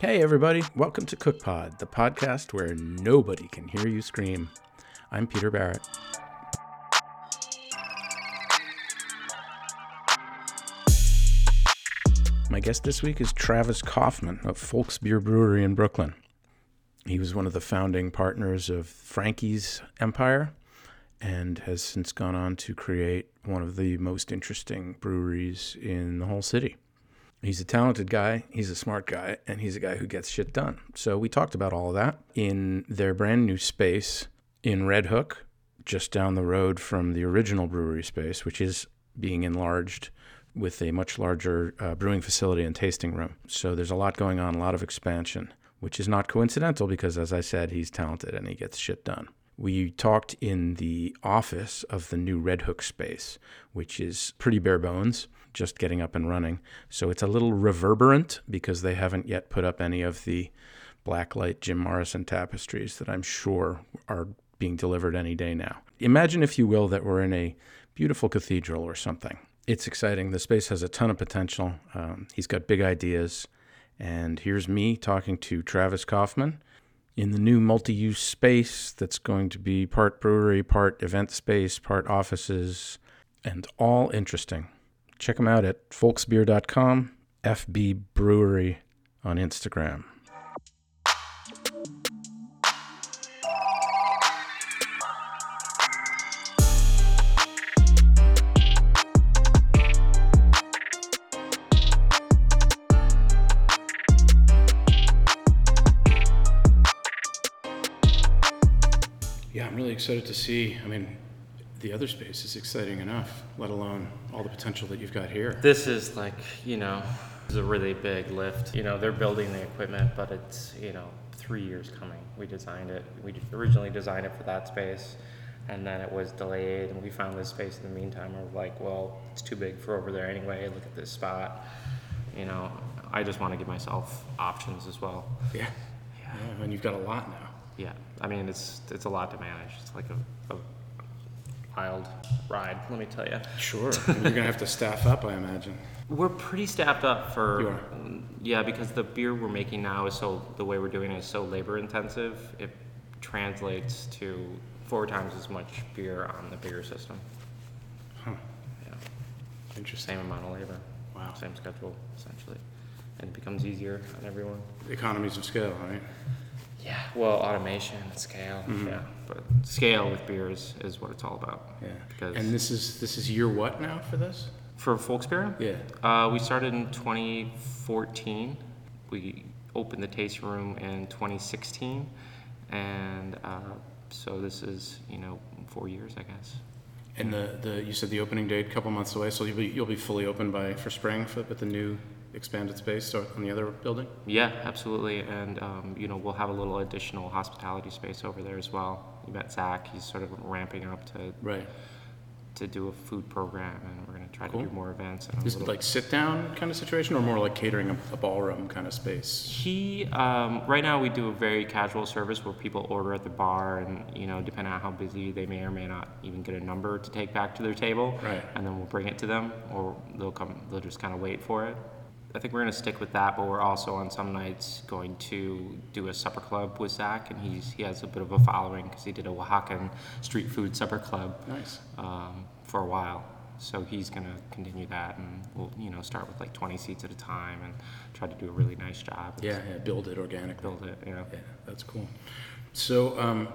Hey, everybody, welcome to CookPod, the podcast where nobody can hear you scream. I'm Peter Barrett. My guest this week is Travis Kaufman of Folksbier Brauerei in Brooklyn. He was one of the founding partners of Frankie's Empire and has since gone on to create one of the most interesting breweries in the whole city. He's a talented guy, he's a smart guy, and he's a guy who gets shit done. So we talked about all of that in their brand new space in Red Hook, just down the road from the original brewery space, which is being enlarged with a much larger uh, brewing facility and tasting room. So there's a lot going on, a lot of expansion, which is not coincidental because, as I said, he's talented and he gets shit done. We talked in the office of the new Red Hook space, which is pretty bare bones, just getting up and running. So it's a little reverberant because they haven't yet put up any of the blacklight Jim Morrison tapestries that I'm sure are being delivered any day now. Imagine, if you will, that we're in a beautiful cathedral or something. It's exciting. The space has a ton of potential. Um, he's got big ideas. And here's me talking to Travis Kaufman in the new multi use space that's going to be part brewery, part event space, part offices, and all interesting. Check them out at folksbier.com, FB Brewery on Instagram. Excited to see. I mean, the other space is exciting enough, let alone all the potential that you've got here. This is like, you know, it's a really big lift. You know, they're building the equipment, but it's, you know, three years coming. We designed it. We originally designed it for that space, and then it was delayed, and we found this space in the meantime. We're like, well, it's too big for over there anyway. Look at this spot. You know, I just want to give myself options as well. Yeah. Yeah, and you've got a lot now. Yeah, I mean, it's it's a lot to manage. It's like a, a wild ride, let me tell you. Sure. You're going to have to staff up, I imagine. We're pretty staffed up for. You are? Yeah, because the beer we're making now is so the way we're doing it is so labor intensive. It translates to four times as much beer on the bigger system. Huh. Yeah, Interesting. same amount of labor. Wow. Same schedule essentially, and it becomes easier on everyone. Economies of scale, right? Yeah. Well, automation, scale. Mhm. Yeah, but scale with beers is what it's all about. Yeah. Because And this is this is year what now for this? for Folksbier, Yeah. Uh, we started in 2014. We opened the tasting room in 2016, and uh, so this is you know four years, I guess. And the, the you said the opening date a couple months away, so you'll be you'll be fully open by for spring for, with the new expanded space on the other building. Yeah, absolutely, and um, you know we'll have a little additional hospitality space over there as well. You met Zach; he's sort of ramping up to Right. to do a food program, and we're going to try Cool. to do more events. And a Is it little- like sit down kind of situation, or more like catering a, a ballroom kind of space? He, um, right now we do a very casual service where people order at the bar and, you know, depending on how busy they may or may not even get a number to take back to their table. Right. And then we'll bring it to them or they'll come, they'll just kind of wait for it. I think we're going to stick with that, but we're also on some nights going to do a supper club with Zach and he's, he has a bit of a following because he did a Oaxacan street food supper club Nice. um, for a while. So he's going to continue that, and we'll you know start with like 20 seats at a time and try to do a really nice job. Yeah, yeah. Build it organically. build it. Know. Yeah, that's cool. So, um,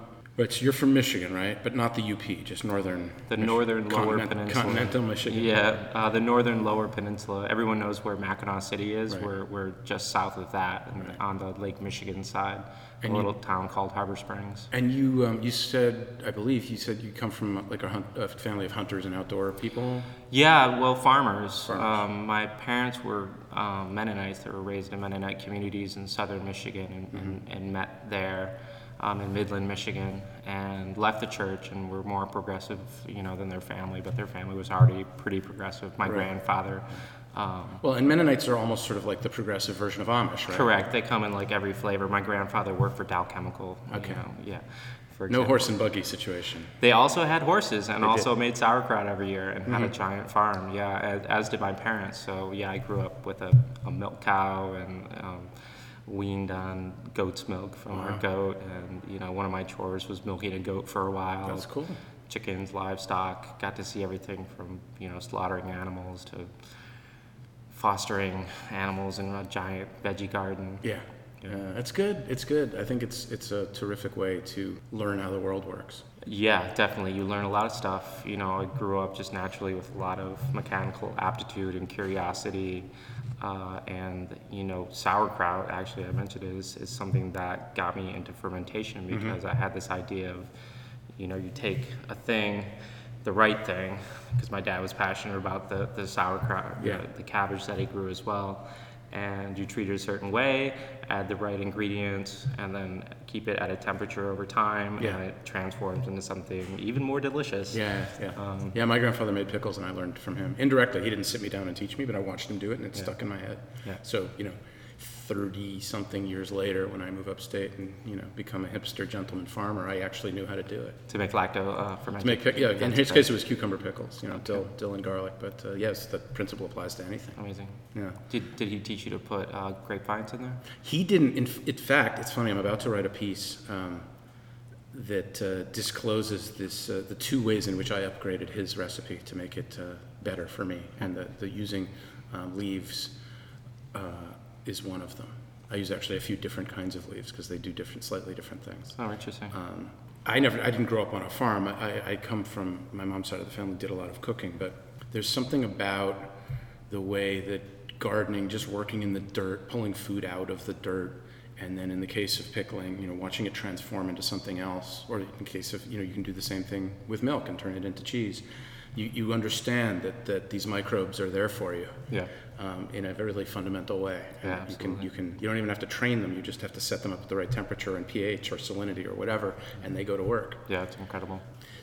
so you're from Michigan, right? But not the UP, just northern. The northern lower continent- peninsula. Continental Michigan. Yeah, uh, the northern lower peninsula. Everyone knows where Mackinaw City is. Right. We're, we're just south of that, and Right. on the Lake Michigan side, And a you- little town called Harbor Springs. And you, um, you said, I believe you said you come from like a, hunt, a family of hunters and outdoor people. Yeah, well, farmers. Farmers. Um, my parents were um, Mennonites. They were raised in Mennonite communities in southern Michigan and, and, and met there um, in Midland, Michigan, and left the church and were more progressive, you know, than their family. But their family was already pretty progressive. My Right. grandfather. Um, Well, and Mennonites are almost sort of like the progressive version of Amish, right? Correct. They come in like every flavor. My grandfather worked for Dow Chemical. you Okay. know, yeah. No horse and buggy situation. They also had horses and They also did. Mm-hmm. made sauerkraut every year and had a giant farm. Yeah, as, as did my parents. So yeah, I grew up with a, a milk cow and um, weaned on goat's milk from our goat. And you know, one of my chores was milking a goat for a while. That's cool. Chickens, livestock. Got to see everything from you know slaughtering animals to fostering animals in a giant veggie garden. Yeah. Yeah. Uh, that's good. It's good. I think it's it's a terrific way to learn how the world works. Yeah, definitely. You learn a lot of stuff. You know, I grew up just naturally with a lot of mechanical aptitude and curiosity. Uh, and, you know, sauerkraut, actually, I mentioned it, is, is something that got me into fermentation because I had this idea of, you know, you take a thing, the right thing, because my dad was passionate about the, the sauerkraut, Yeah. the, the cabbage that he grew as well. And you treat it a certain way, add the right ingredients, and then keep it at a temperature over time, Yeah. and it transforms into something even more delicious. Yeah, yeah. Um, yeah, my grandfather made pickles and I learned from him. Indirectly, he didn't sit me down and teach me, but I watched him do it and it Yeah. stuck in my head. Yeah. So, you know, 30 something years later when I move upstate and, you know, become a hipster gentleman farmer, I actually knew how to do it. To make lacto uh, To make, yeah, in his case it was cucumber pickles, you know, dill, dill and garlic, but uh, yes, the principle applies to anything. Amazing. Yeah. Did, did he teach you to put uh, grapevines in there? He didn't. In, in fact, it's funny. I'm about to write a piece um, that uh, discloses this uh, the two ways in which I upgraded his recipe to make it uh, better for me, and the, the using uh, leaves uh, is one of them. I use actually a few different kinds of leaves because they do different, slightly different things. Oh, interesting. Um, I never, I didn't grow up on a farm. I, I come from my mom's side of the family did a lot of cooking, but there's something about the way that gardening, just working in the dirt, pulling food out of the dirt, and then in the case of pickling, you know, watching it transform into something else, or in case of, you know, you can do the same thing with milk and turn it into cheese. You, you understand that, that these microbes are there for you yeah. um, in a really fundamental way. And Yeah, you can you can you don't even have to train them. You just have to set them up at the right temperature and pH or salinity or whatever, and they go to work. Yeah, it's incredible.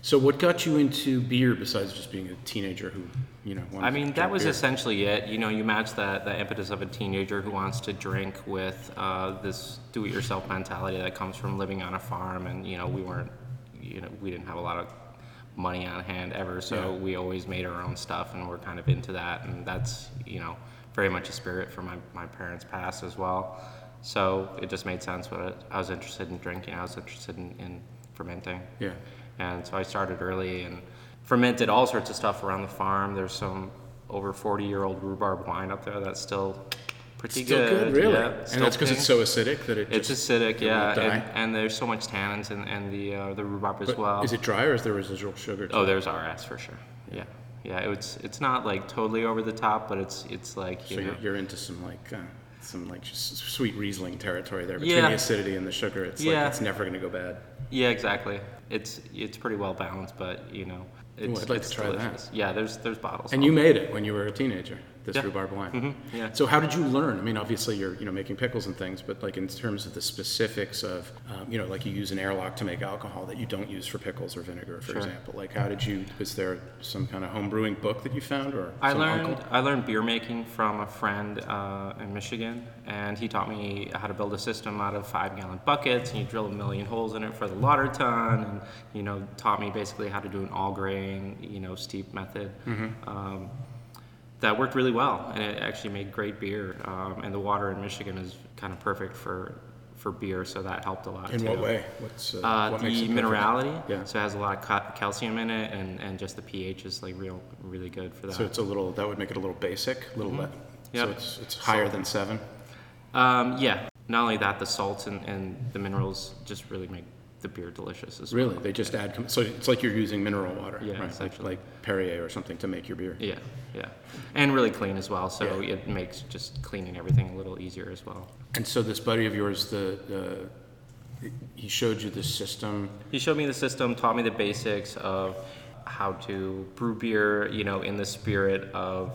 So, what got you into beer besides just being a teenager who, you know, wanted I mean, that was beer? essentially it. You know, you match that, that impetus of a teenager who wants to drink with uh, this do-it-yourself mentality that comes from living on a farm, and you know, we weren't, you know, we didn't have a lot of money on hand ever, so Yeah. we always made our own stuff, and we're kind of into that, and that's, you know, very much a spirit from my, my parents' past as well. So it just made sense. But I was interested in drinking. I was interested in, in fermenting. Yeah. And so I started early and fermented all sorts of stuff around the farm. There's some over 40 year old rhubarb wine up there that's still pretty Still good, good. really. Yeah, and still that's because it's so acidic that it It's just. acidic, yeah, won't and, and there's so much tannins in, in the uh, the rhubarb as but well. Is it dry or is there residual sugar? Oh, it? there's RS for sure. Yeah, yeah. It's it's not like totally over the top, but it's it's like So you know. you're, you're into some like uh, some like s- sweet Riesling territory there between Yeah. the acidity and the sugar. It's Yeah. like it's never going to go bad. Yeah, exactly. It's it's pretty well balanced, but you know, it's, I'd like it's to try that. Yeah, there's there's bottles. And you made it when you were a teenager. This Yeah. rhubarb wine. hmm yeah. So how did you learn? I mean, obviously you're you know making pickles and things, but like in terms of the specifics of um, you know like you use an airlock to make alcohol that you don't use for pickles or vinegar, for Sure. example. Like how did you? Was there some kind of home brewing book that you found, or I learned uncle? I learned beer making from a friend uh, in Michigan, and he taught me how to build a system out of five gallon buckets, and you drill a million holes in it for the lauter tun, and you know taught me basically how to do an all grain you know steep method. Mm-hmm. Um, that worked really well, and it actually made great beer. Um, and the water in Michigan is kind of perfect for for beer, so that helped a lot. In too. what way? What's uh, Uh, what the makes it perfect? minerality, Yeah. so it has a lot of ca- calcium in it, and, and just the pH is like real, really good for that. So it's a little that would make it a little basic, a little le- Mm-hmm. Yep. So it's it's higher than seven. Um, yeah. Not only that, the salts and, and the minerals just really make the beer delicious as Really, well. they just add. com- So it's like you're using mineral water, Yeah, right? Like, essentially. like Perrier or something to make your beer. Yeah, yeah. And really clean as well, so Yeah. it makes just cleaning everything a little easier as well. And so this buddy of yours, the, the he showed you the system. He showed me the system, taught me the basics of how to brew beer, you know, in the spirit of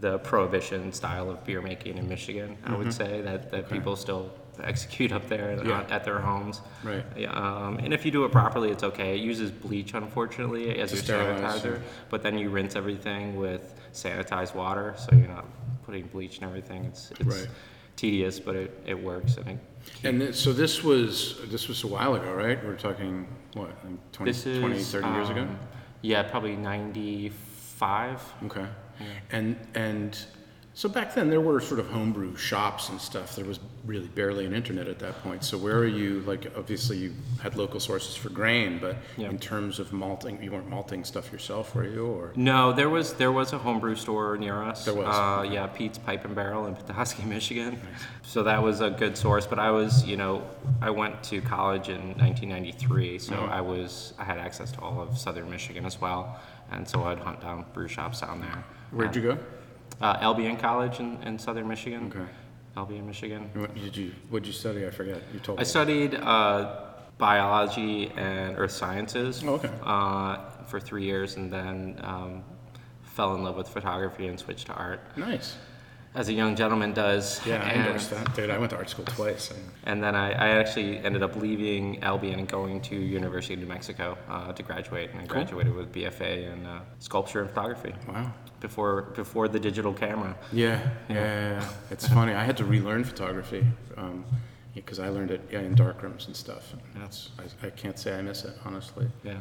the prohibition style of beer making in Michigan. I would mm-hmm. say that, that people still execute up there. Yeah. at their homes. Right. Yeah, um, and if you do it properly, it's okay. It uses bleach, unfortunately, as To your sterilize, sanitizer, but then you rinse everything with sanitized water, so you're not putting bleach and everything. It's, it's Right. tedious, but it, it works. I think And so this was, this was a while ago, right? We're talking, what, like 20, this is 20, 30 years ago? um, Yeah, probably 95. Okay. And, and so back then there were sort of homebrew shops and stuff. There was really barely an internet at that point. So where are you, like, obviously you had local sources for grain, but Yeah. in terms of malting, you weren't malting stuff yourself, were you, or? No, there was there was a homebrew store near us. There was, Uh. Yeah, Pete's Pipe and Barrel in Petoskey, Michigan. So that was a good source. But I was, you know, I went to college in 1993, so Mm-hmm. I was I had access to all of Southern Michigan as well, and so I'd hunt down brew shops down there. Where'd you go? Uh, Albion College in, in Southern Michigan. Okay. Albion, Michigan. What did you, what'd you study? I forget. You told I me. studied uh, biology and earth sciences Oh, okay. uh, for three years, and then um, fell in love with photography and switched to art, Nice. As a young gentleman does. Yeah, I and, noticed that. Dude, I went to art school twice. and- And then I, I actually ended up leaving Albion and going to University of New Mexico uh, to graduate, and I graduated with BFA in uh, sculpture and photography Wow. before before the digital camera. Yeah, yeah, yeah. yeah. It's funny. I had to relearn photography because I learned it yeah, in darkrooms and stuff. And That's I, I can't say I miss it honestly. Yeah.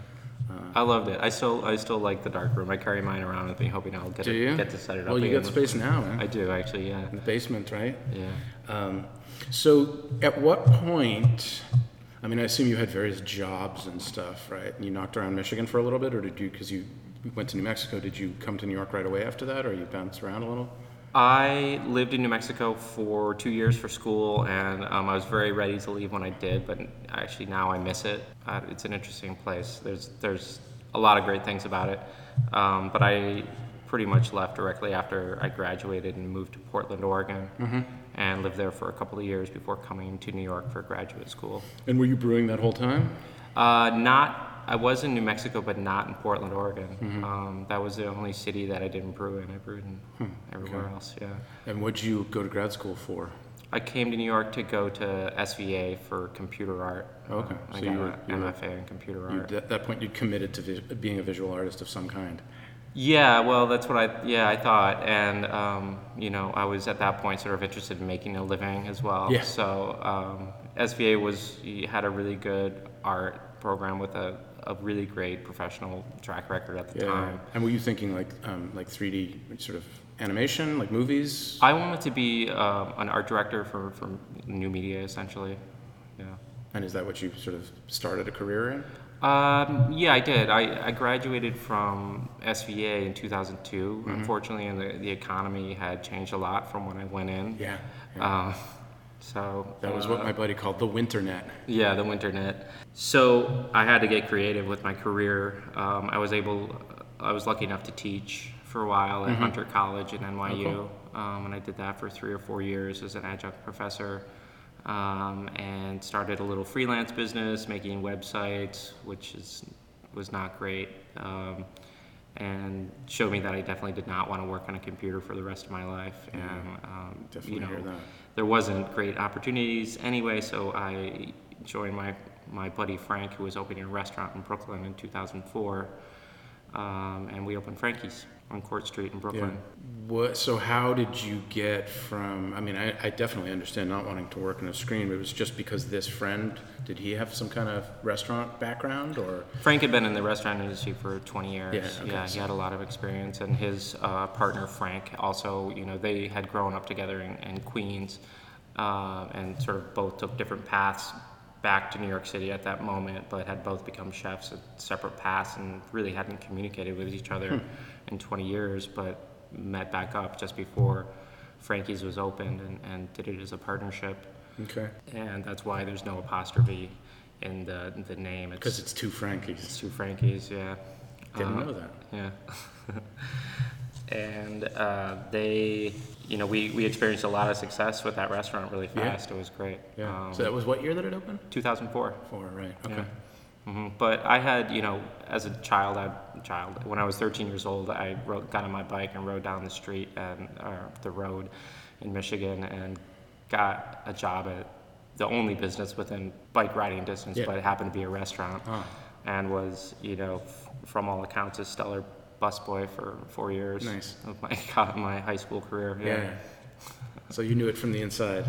Uh, I loved it. I still, I still like the dark room. I carry mine around with me, hoping I'll get Do it, you? get to set it up. Well, you again. got space now, man. I do actually. Yeah. in the basement, right? Yeah. Um, so, at what point? I mean, I assume you had various jobs and stuff, right? And you knocked around Michigan for a little bit, or did you? Because you went to New Mexico, did you come to New York right away after that, or you bounced around a little? I lived in New Mexico for two years for school, and um, I was very ready to leave when I did. But actually, now I miss it. Uh, it's an interesting place. There's there's a lot of great things about it. Um, but I pretty much left directly after I graduated and moved to Portland, Oregon, and lived there for a couple of years before coming to New York for graduate school. And were you brewing that whole time? Uh, not. I was in New Mexico, but not in Portland, Oregon. Um, that was the only city that I didn't brew in. I brewed in everywhere else. Yeah. And what'd you go to grad school for? I came to New York to go to SVA for computer art. Okay, Uh, I so got you were- you were- MFA in computer You, art. at that point, you'd committed to vis- being a visual artist of some kind. Yeah, well, that's what I yeah I thought, and um, you know I was at that point sort of interested in making a living as well. Yeah. So um, SVA was had a really good art program with a, a really great professional track record at the time. And were you thinking like um, like 3D sort of animation, like movies? I wanted to be um, an art director for, for new media essentially. Yeah. And is that what you sort of started a career in? Um, yeah, I did. I, I graduated from SVA in 2002. Mm-hmm. Unfortunately, and the, the economy had changed a lot from when I went in. Yeah. Uh, so That was what my buddy called the Winternet. yeah, the winternet. So I had to get creative with my career. Um, I was able, I was lucky enough to teach for a while at Hunter College in NYU, um, and I did that for three or four years as an adjunct professor. Um, and started a little freelance business making websites, which is was not great, um, and showed me that I definitely did not want to work on a computer for the rest of my life. And um, Definitely you know, hear that. There wasn't great opportunities anyway, so I joined my, my buddy Frank, who was opening a restaurant in Brooklyn in 2004, um, and we opened Frankie's on Court Street in Yeah. Brooklyn. What? So how did you get from? I mean, I, I definitely understand not wanting to work on a screen. But it was just because this friend. Did he have some kind of restaurant background, or? Frank had been in the restaurant industry for 20 years. Yeah, okay, he so- had a lot of experience, and his uh, partner Frank also, you know, they had grown up together in, in Queens, uh, and sort of both took different paths back to New York City at that moment, but had both become chefs at separate paths and really hadn't communicated with each other in 20 years, but met back up just before Frankie's was opened and, and did it as a partnership, Okay. and that's why there's no apostrophe in the the name. Because it's two Frankies. it's two Frankies, yeah. Didn't Uh, know that. Yeah. and uh, they, you know, we, we experienced a lot of success with that restaurant really Yeah. fast. It was great. Yeah. Um, so that was what year that it opened? 2004. Four, right? Okay. Yeah. hmm But I had, you know, as a child, I child when I was 13 years old, I rode, got on my bike and rode down the street and uh, the road in Michigan and got a job at the only business within bike riding distance, Yeah. but it happened to be a restaurant, and was, you know, f- from all accounts, a stellar busboy for four years Nice. of my my high school career. Yeah. So you knew it from the inside.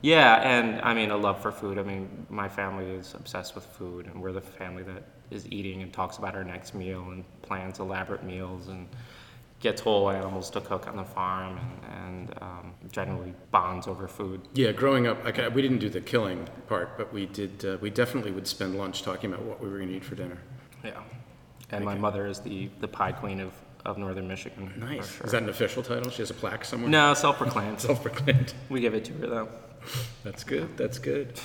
Yeah, and I mean a love for food. I mean, my family is obsessed with food, and we're the family that is eating and talks about our next meal and plans elaborate meals and gets whole animals to cook on the farm and, and um, generally bonds over food. Yeah, growing up, I, we didn't do the killing part, but we did. Uh, we definitely would spend lunch talking about what we were going to eat for dinner. Yeah, and my mother is the the pie queen of of Northern Michigan. Nice. sure. Is that an official title? She has a plaque somewhere. No, self-proclaimed. Self-proclaimed. we give it to her though. That's good. That's good.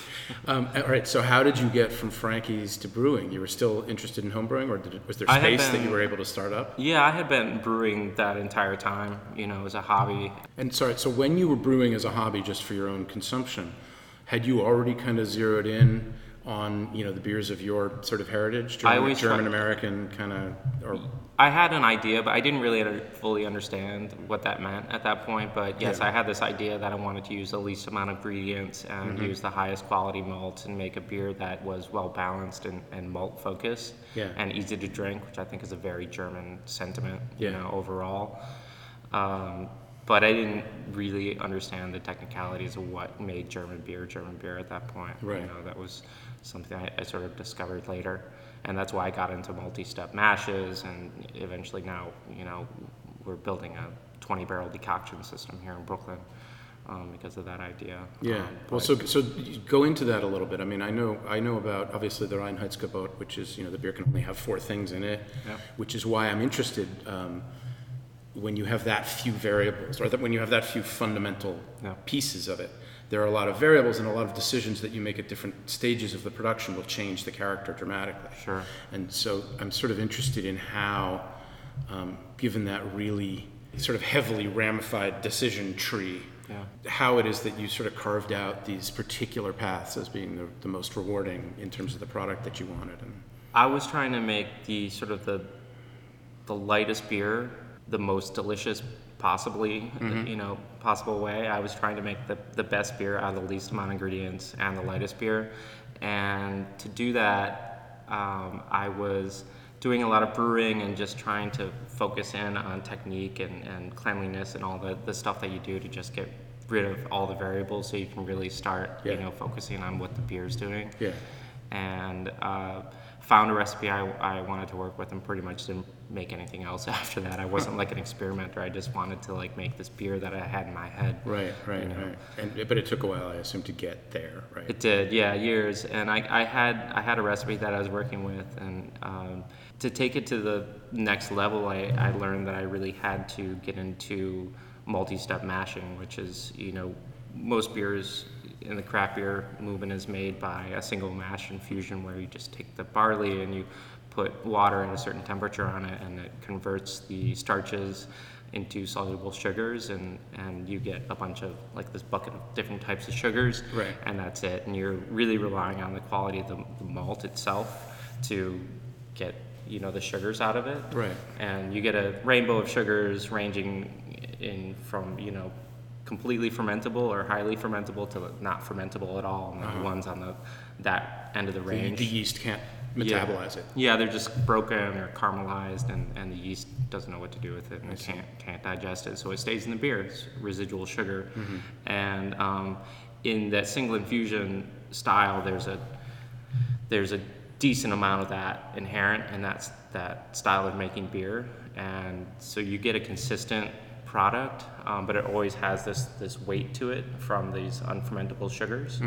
Um, all right. So, how did you get from Frankie's to brewing? You were still interested in home brewing, or did was there I had space that been- you were able to start up? Yeah, I had been brewing that entire time, you know, as a hobby. And sorry. So, when you were brewing as a hobby, just for your own consumption, had you already kind of zeroed in on you know the beers of your sort of heritage, German, always try- German American kind of, or I had an idea, but I didn't really fully understand what that meant at that point. But yes, Yeah. I had this idea that I wanted to use the least amount of ingredients and Mm-hmm. use the highest quality malts and make a beer that was well balanced and, and malt focused Yeah. and easy to drink, which I think is a very German sentiment, Yeah. you know, overall. Um, but I didn't really understand the technicalities of what made German beer German beer at that point. Right. You know, that was something I, I sort of discovered later. And that's why I got into multi-step mashes and eventually now, you know, we're building a 20 barrel decoction system here in Brooklyn um, because of that idea. Yeah. Um, Well, so so go into that a little bit. I mean, I know I know about obviously the Reinheitsgebot, which is you know the beer can only have four things in it, Yep. which is why I'm interested um, when you have that few variables or that when you have that few fundamental Yeah. pieces of it. There are a lot of variables and a lot of decisions that you make at different stages of the production will change the character dramatically. Sure. And so I'm sort of interested in how, um, given that really sort of heavily ramified decision tree, Yeah. how it is that you sort of carved out these particular paths as being the, the most rewarding in terms of the product that you wanted. And I was trying to make the sort of the the lightest beer the most delicious possibly you know possible way. I was trying to make the, the best beer out of the least amount of ingredients and the lightest beer, and to do that, um, I was doing a lot of brewing and just trying to focus in on technique and, and cleanliness and all the, the stuff that you do to just get rid of all the variables so you can really start you know focusing on what the beer is doing. Yeah, and uh, found a recipe I, I wanted to work with and pretty much didn't make anything else after that. I wasn't like an experimenter. I just wanted to like make this beer that I had in my head. right, right, You know. right. And but it took a while, I assume, to get there, right? It did, yeah, years. And I, I had I had a recipe that I was working with, and um, to take it to the next level, I, I learned that I really had to get into multi-step mashing, which is you know most beers in the craft beer movement is made by a single mash infusion, where you just take the barley and you put water at a certain temperature on it, and it converts the starches into soluble sugars and, and you get a bunch of like this bucket of different types of sugars Right. and that's it and you're really relying on the quality of the, the malt itself to get you know the sugars out of it Right. and you get a rainbow of sugars ranging in from you know completely fermentable or highly fermentable to not fermentable at all and the uh-huh. ones on the that end of the The, range the yeast can't. Metabolize it. Yeah, they're just broken or caramelized, and, and the yeast doesn't know what to do with it, and it can't can't digest it, so it stays in the beer. It's residual sugar, and um, in that single infusion style, there's a there's a decent amount of that inherent in that that style of making beer, and so you get a consistent product, um, but it always has this this weight to it from these unfermentable sugars,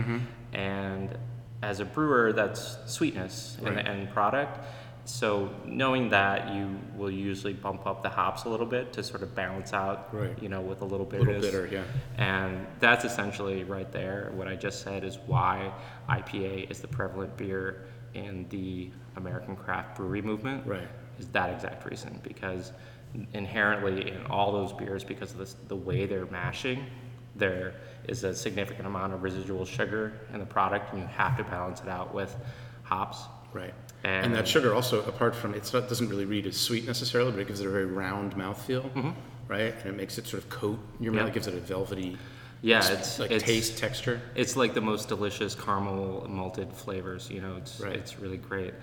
and as a brewer, that's sweetness in the end product. So knowing that, you will usually bump up the hops a little bit to sort of balance out, Right. you know, with a little A little bitterness. bitter, yeah. And that's essentially right there. What I just said is why IPA is the prevalent beer in the American craft brewery movement. Right. Is that exact reason? Because inherently in all those beers, because of this, the way they're mashing, there is a significant amount of residual sugar in the product, and you have to balance it out with hops. Right. And, that sugar also, apart from it's not doesn't really read as sweet necessarily, but it gives it a very round mouthfeel, right? And it makes it sort of coat your mouth. Mm-hmm. It gives it a velvety, Yeah, s- it's like it's, taste texture. It's like the most delicious caramel malted flavors. You know, it's Right. it's really great.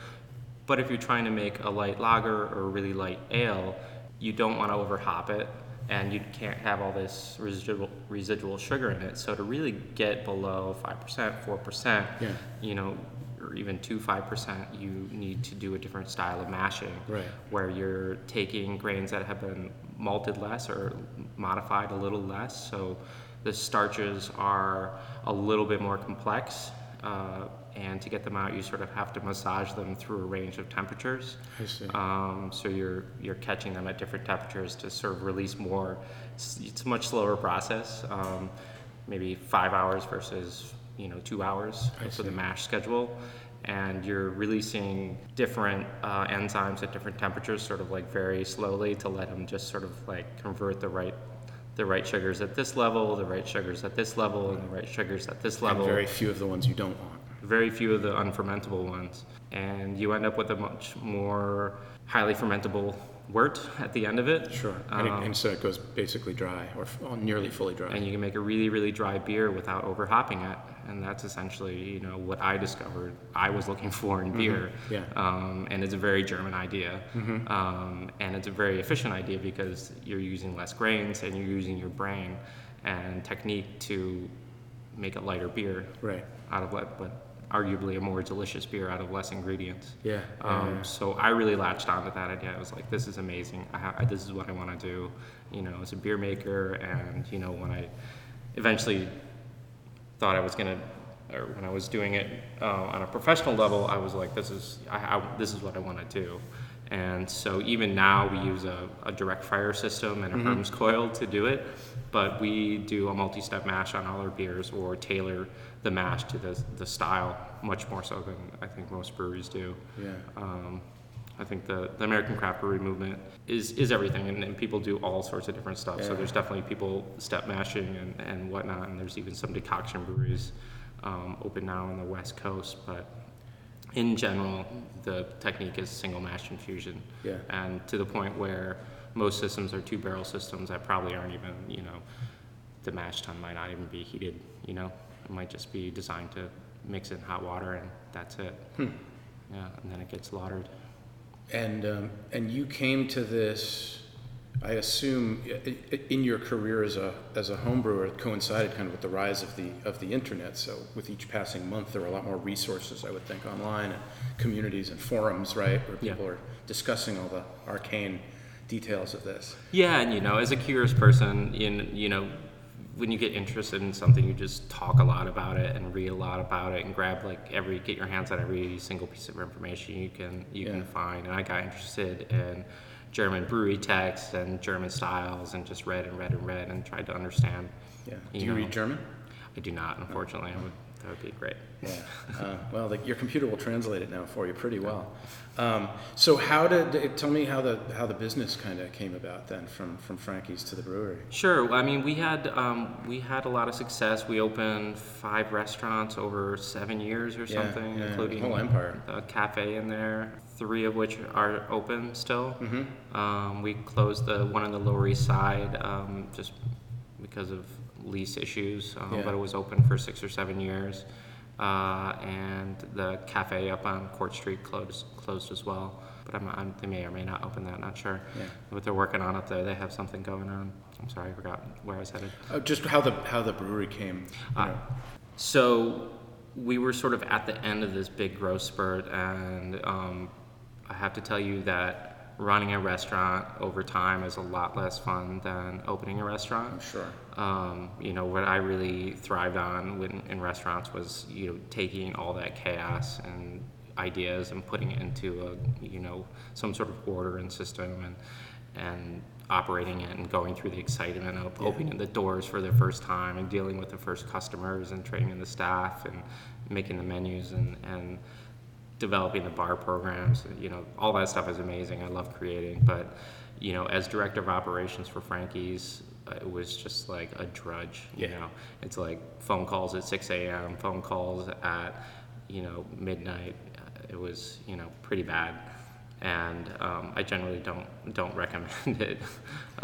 But if you're trying to make a light lager or a really light ale, you don't want to overhop it and you can't have all this residual residual sugar in it. So to really get below five percent, four percent, you know, or even two five percent, you need to do a different style of mashing, Right. where you're taking grains that have been malted less or modified a little less. So the starches are a little bit more complex. Uh, and to get them out, you sort of have to massage them through a range of temperatures. I see. Um, so you're you're catching them at different temperatures to sort of release more. It's, it's a much slower process, um, maybe five hours versus you know two hours I for the mash schedule, and you're releasing different uh, enzymes at different temperatures, sort of like very slowly to let them just sort of like convert the right the right sugars at this level, the right sugars at this level, and the right sugars at this level. And level very few of the ones you don't want. Very few of the unfermentable ones. And you end up with a much more highly fermentable wort at the end of it. Sure. And, it, Um, and so it goes basically dry or f- nearly fully dry. and you can make a really, really dry beer without over hopping it. And that's essentially, you know, what I discovered I was looking for in beer. Yeah. Um, and it's a very German idea. Um, and it's a very efficient idea because you're using less grains and you're using your brain and technique to make a lighter beer right. out of what, but arguably a more delicious beer out of less ingredients. Yeah. Um, yeah. So I really latched onto that idea. I was like, this is amazing. I ha- I, this is what I want to do, you know, as a beer maker. And, you know, when I eventually thought I was going to, or when I was doing it uh, on a professional level, I was like, this is, I, I, this is what I want to do. And so even now we use a, a direct fire system and a HERMS coil to do it, but we do a multi-step mash on all our beers or tailor the mash to the, the style much more so than I think most breweries do. Yeah. Um, I think the, the American craft brewery movement is, is everything, and, and people do all sorts of different stuff. So there's definitely people step mashing and, and whatnot, and there's even some decoction breweries um, open now on the West Coast. But in general, the technique is single mash infusion, Yeah. and to the point where most systems are two barrel systems that probably aren't even, you know, the mash tun might not even be heated. You know, it might just be designed to mix it in hot water, and that's it. Hmm. Yeah, and then it gets slaughtered. And um, and you came to this, I assume, in your career as a as a home brewer, it coincided kind of with the rise of the of the internet. So with each passing month, there were a lot more resources, I would think, online and communities and forums, right, where Yeah. people are discussing all the arcane details of this. Yeah, and you know, as a curious person, in you know, when you get interested in something, you just talk a lot about it and read a lot about it and grab like every get your hands on every single piece of information you can you Yeah. can find. And I got interested in German brewery texts and German styles and just read and read and read and tried to understand. Yeah. Do You you know. read German? I do not, unfortunately. I would that would be great. Yeah. Uh, well, the, your computer will translate it now for you pretty well. Um, so, how did tell me how the how the business kind of came about then, from from Frankie's to the brewery? Sure. I mean, we had um, we had a lot of success. We opened five restaurants over seven years or Yeah, something, yeah, including whole empire. a cafe in there. Three of which are open still. Mm-hmm. Um, we closed the one on the Lower East Side um, just because of lease issues, um, Yeah. but it was open for six or seven years. Uh, and the cafe up on Court Street closed closed as well. But I'm, I'm, they may or may not open that. Not sure. Yeah. What they're working on up there, they have something going on. I'm sorry, I forgot where I was headed. Uh, just how the how the brewery came. You Uh, know. So we were sort of at the end of this big growth spurt, and um, I have to tell you that running a restaurant over time is a lot less fun than opening a restaurant. I'm sure. Um, you know what I really thrived on when, in restaurants was you know taking all that chaos and ideas and putting it into a you know some sort of order and system and and operating it and going through the excitement of opening the doors for the first time and dealing with the first customers and training the staff and making the menus and and developing the bar programs you know all that stuff is amazing i love creating but you know as director of operations for frankie's uh, it was just like a drudge you Yeah. know it's like phone calls at 6 a.m phone calls at you know midnight Uh, it was you know pretty bad and um, I generally don't don't recommend it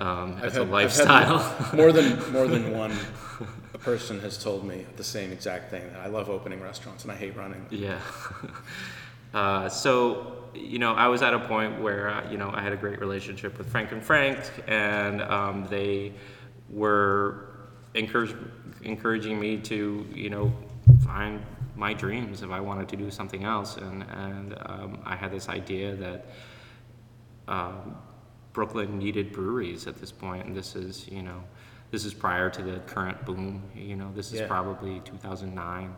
um, as had- a lifestyle. more than more than one person has told me the same exact thing. That I love opening restaurants and I hate running. them. Yeah. Uh, so you know, I was at a point where uh, you know I had a great relationship with Frank and Frank, and um, they were encourage, encouraging me to you know find my dreams if I wanted to do something else, and and um, I had this idea that. Um, Brooklyn needed breweries at this point, and this is, you know, this is prior to the current boom. You know, this is Yeah. probably 2009,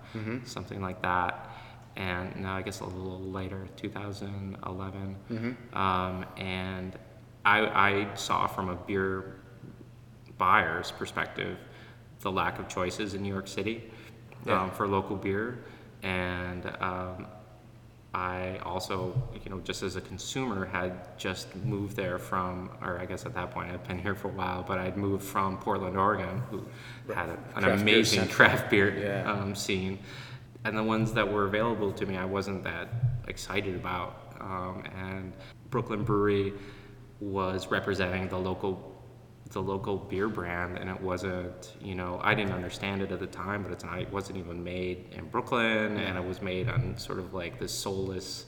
something like that, and now I guess a little later, 2011. Um, and I, I saw from a beer buyer's perspective the lack of choices in New York City Yeah. um, for local beer, and um, I also, you know, just as a consumer, had just moved there from, or I guess at that point I'd been here for a while, but I'd moved from Portland, Oregon, who had a, an Craft amazing central. craft beer Yeah. um, scene, and the ones that were available to me, I wasn't that excited about. Um, and Brooklyn Brewery was representing the local the local beer brand and it wasn't you know i didn't understand it at the time but it's not it wasn't even made in brooklyn and it was made on sort of like this soulless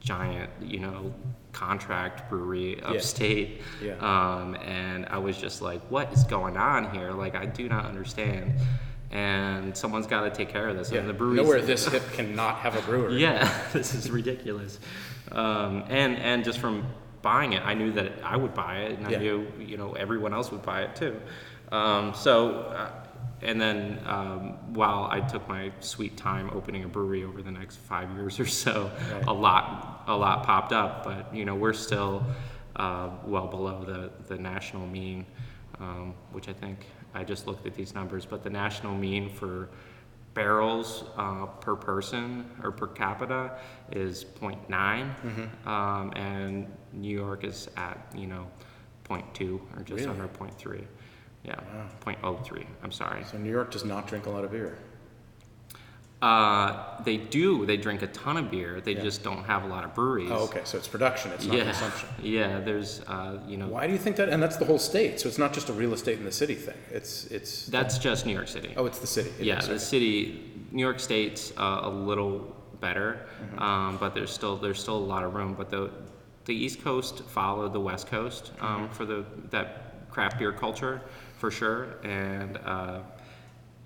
giant you know contract brewery upstate Yeah. um, and i was just like what is going on here like i do not understand and someone's got to take care of this Yeah. and the brewery Nowhere this hip cannot have a brewery. yeah, this is ridiculous. Um, and and just from buying it, I knew that I would buy it, and I Yeah. knew you know everyone else would buy it too. Um, so, uh, and then um, while I took my sweet time opening a brewery over the next five years or so, Right. a lot a lot popped up, but you know we're still uh, well below the the national mean, um, which I think I just looked at these numbers, but the national mean for barrels uh, per person or per capita is 0.9 um, and new york is at you know 0.2 or just Really? under 0.3 yeah Wow. 0.03 i'm sorry So New York does not drink a lot of beer. Uh, they do they drink a ton of beer they Yeah. just don't have a lot of breweries Oh, okay. So it's production. It's not yeah consumption. yeah there's uh, you know Why do you think that? And that's the whole state. So it's not just a real estate in the city thing. It's it's. that's just new york city oh, it's the city. It yeah, the city, New York State's uh, a little better, Mm-hmm. um, but there's still there's still a lot of room. But the the East Coast followed the West Coast um, Mm-hmm. for the that craft beer culture for sure, and uh,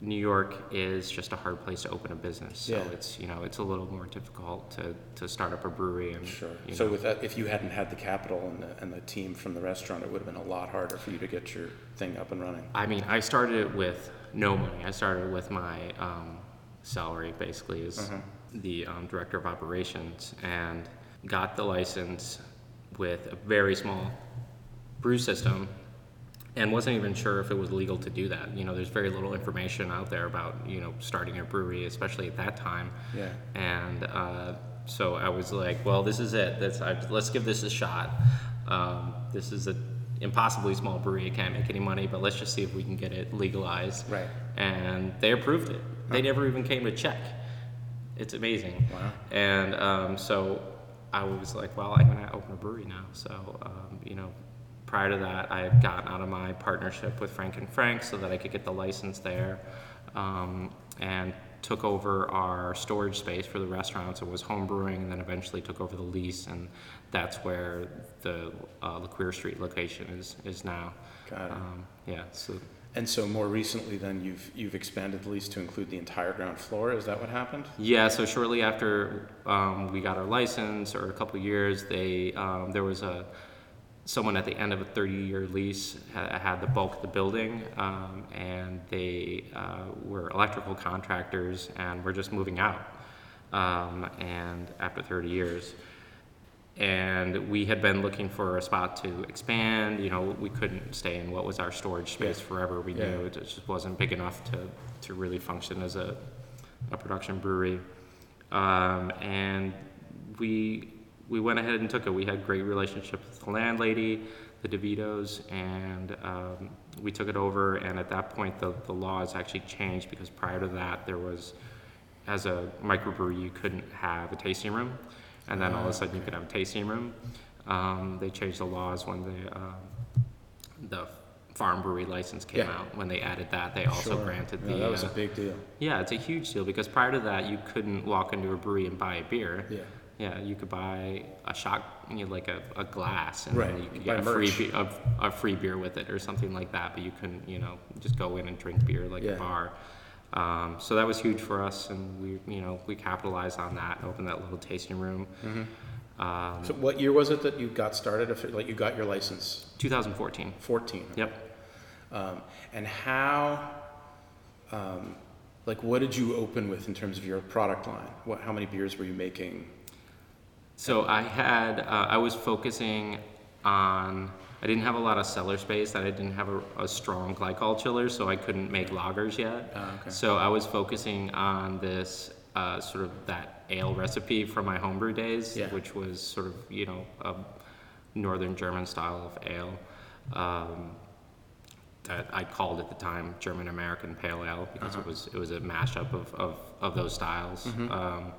New York is just a hard place to open a business. So Yeah. it's you know it's a little more difficult to, to start up a brewery and Sure. So know. with that, if you hadn't had the capital and the, and the team from the restaurant, it would have been a lot harder for you to get your thing up and running. I mean, I started it with no money. I started with my um, salary, basically, as Uh-huh. the um, director of operations, and got the license with a very small brew system, and wasn't even sure if it was legal to do that. You know, there's very little information out there about you know starting a brewery, especially at that time. Yeah. And uh, so I was like, well, this is it. That's, I, let's give this a shot. Um, this is a impossibly small brewery. It can't make any money, but let's just see if we can get it legalized. Right. And they approved it. They never even came to check. It's amazing. Wow. And um, so I was like, well, I'm going to open a brewery now. So, um, you know, prior to that, I had gotten out of my partnership with Frank and Frank so that I could get the license there um, and took over our storage space for the restaurants. It was home brewing and then eventually took over the lease. And that's where the uh, Luquer Street location is, is now. Got it. Um, yeah, so And so more recently, then you've you've expanded the lease to include the entire ground floor. Is that what happened? Yeah, so shortly after um, we got our license, or a couple years, they um, there was a someone at the end of a 30-year lease had, had the bulk of the building, um, and they uh, were electrical contractors, and were just moving out. Um, and after 30 years, and we had been looking for a spot to expand. You know, we couldn't stay in what was our storage space Yeah. forever. We Yeah. knew it just wasn't big enough to, to really function as a, a production brewery. Um, and we we went ahead and took it. We had great relationship with the landlady, the DeVitos, and um, we took it over. And at that point, the, the laws actually changed because prior to that, there was, as a microbrewery, you couldn't have a tasting room, and then all of a sudden you could have a tasting room. Um, they changed the laws when the uh, the farm brewery license came Yeah. out. When they added that, they also Sure. granted Yeah, the. that was uh, a big deal. yeah, it's a huge deal because prior to that, you couldn't walk into a brewery and buy a beer. Yeah. Yeah, you could buy a shot, you know, like a, a glass, and Right, you could get a free, be- a, a free beer with it or something like that. But you couldn't, you know, just go in and drink beer like Yeah. a bar. Um, so that was huge for us, and we, you know, we capitalized on that and opened that little tasting room. Mm-hmm. Um, So what year was it that you got started? If it, like you got your license, 2014. 14. Yep. Um, and how, um, like, what did you open with in terms of your product line? What, how many beers were you making? So I had, uh, I was focusing on, I didn't have a lot of cellar space, that I didn't have a, a strong glycol chiller, so I couldn't make lagers yet. Ah, okay. So I was focusing on this uh, sort of that ale recipe from my homebrew days, Yeah. which was sort of, you know, a northern German style of ale. Um, that I called at the time German American Pale Ale because it was it was a mashup of, of, of those styles. Um,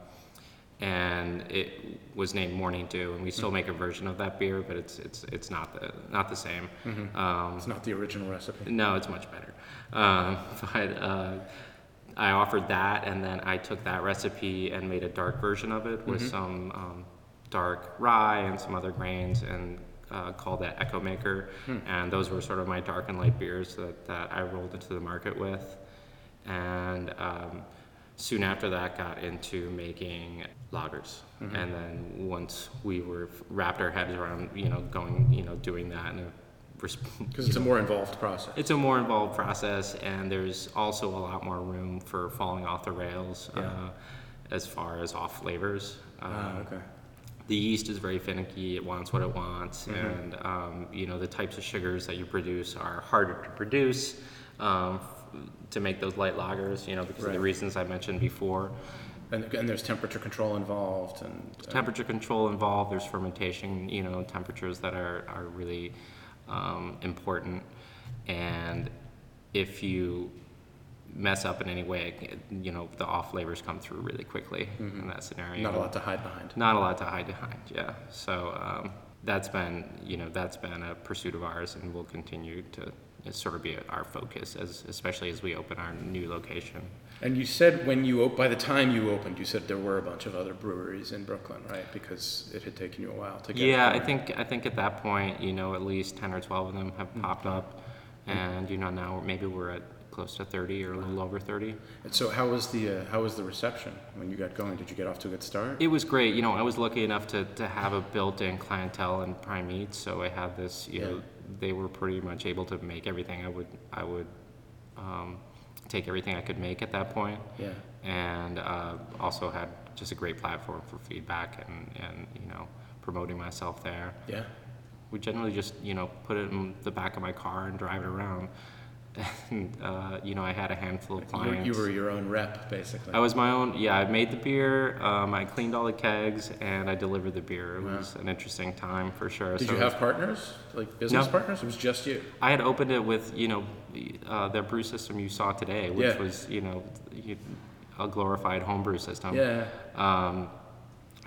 and it was named Morning Dew, and we still make a version of that beer, but it's it's it's not the not the same. Um, It's not the original recipe. no, it's much better. Um, but uh, I offered that, and then I took that recipe and made a dark version of it with some um, dark rye and some other grains, and uh, called that Echo Maker. And those were sort of my dark and light beers that, that I rolled into the market with. And um, soon after that, got into making lagers. And then once we were wrapped our heads around, you know, going, you know, doing that in a res- Because it's a more involved process. it's a more involved process, and there's also a lot more room for falling off the rails Yeah. uh, as far as off flavors. Ah, Um, okay. The yeast is very finicky; it wants what it wants, Mm-hmm. and um, you know the types of sugars that you produce are harder to produce um, f- to make those light lagers. You know because of the reasons I mentioned before. And, and there's temperature control involved and. uh, temperature control involved. There's fermentation, you know, temperatures that are, are really um, important. And if you mess up in any way, you know, the off flavors come through really quickly in that scenario. Not a lot to hide behind. Not a lot to hide behind, yeah. So um, that's been, you know, that's been a pursuit of ours and we'll continue to sort of be our focus, as, especially as we open our new location. And you said when you, op- by the time you opened, you said there were a bunch of other breweries in Brooklyn, right? Because it had taken you a while to get. Yeah, I think I think at that point, you know, at least ten or twelve of them have popped up, and you know now maybe we're at close to thirty or a little over thirty. And so how was the, uh, how was the reception when you got going? Did you get off to a good start? It was great. You know, I was lucky enough to, to have a built-in clientele in Prime Meats, so I had this. You know, they were pretty much able to make everything I would I would um, take everything I could make at that point. Yeah. and uh, also had just a great platform for feedback and, and you know promoting myself there. Yeah. We generally just you know put it in the back of my car and drive it around. And uh, you know I had a handful of You, clients. you were your own rep, basically. I was my own. Yeah, I made the beer. Um, I cleaned all the kegs and I delivered the beer. It Wow. was an interesting time for sure. Did So you have partners, like business No. partners? It was just you. I had opened it with you know uh, the brew system you saw today, which Yeah. was you know a glorified homebrew system. Yeah. Um,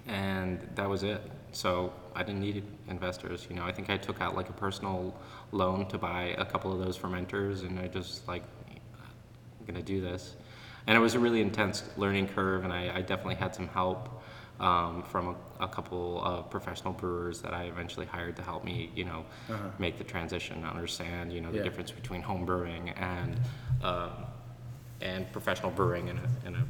and that was it. So I didn't need investors. You know, I think I took out like a personal loan to buy a couple of those fermenters, and I just like, I'm gonna do this. And it was a really intense learning curve, and I, I definitely had some help um, from a, a couple of professional brewers that I eventually hired to help me, you know, Uh-huh. make the transition, understand, you know, the Yeah. difference between home brewing and um, and professional brewing in a, in a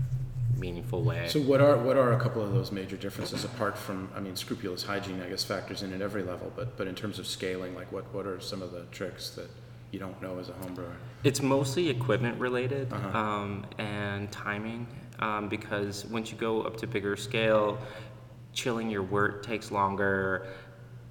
meaningful way. So what are what are a couple of those major differences apart from I mean scrupulous hygiene I guess factors in at every level, but but in terms of scaling, like what what are some of the tricks that you don't know as a home brewer? It's mostly equipment related Uh-huh. um, and timing um, because once you go up to bigger scale, chilling your wort takes longer,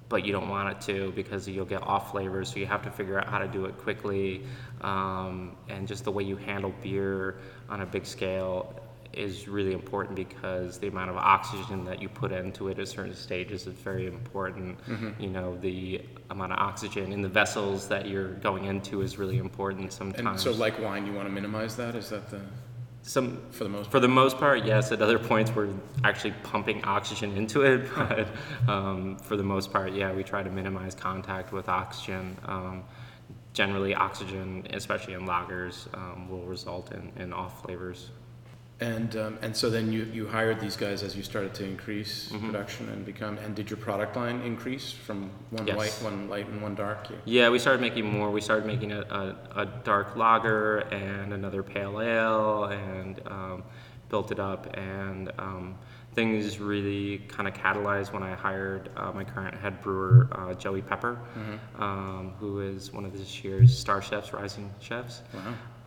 but you don't want it to because you'll get off flavors. So you have to figure out how to do it quickly, um, and just the way you handle beer on a big scale is really important because the amount of oxygen that you put into it at certain stages is very important. Mm-hmm. You know, the amount of oxygen in the vessels that you're going into is really important sometimes. And so like wine, you want to minimize that? Is that the some for the most for the most part, yes. At other points, we're actually pumping oxygen into it, but um, for the most part, yeah, we try to minimize contact with oxygen. Um, generally, oxygen, especially in lagers, um, will result in, in off flavors. And um, and so then you, you hired these guys as you started to increase Mhm. production and become and did your product line increase from one Yes. white, one light, and one dark? Yeah, we started making more. We started making a, a, a dark lager and another pale ale and um, built it up. And um, things really kind of catalyzed when I hired uh, my current head brewer, uh, Joey Pepper, Mhm. um, who is one of this year's Star Chefs, Rising Chefs.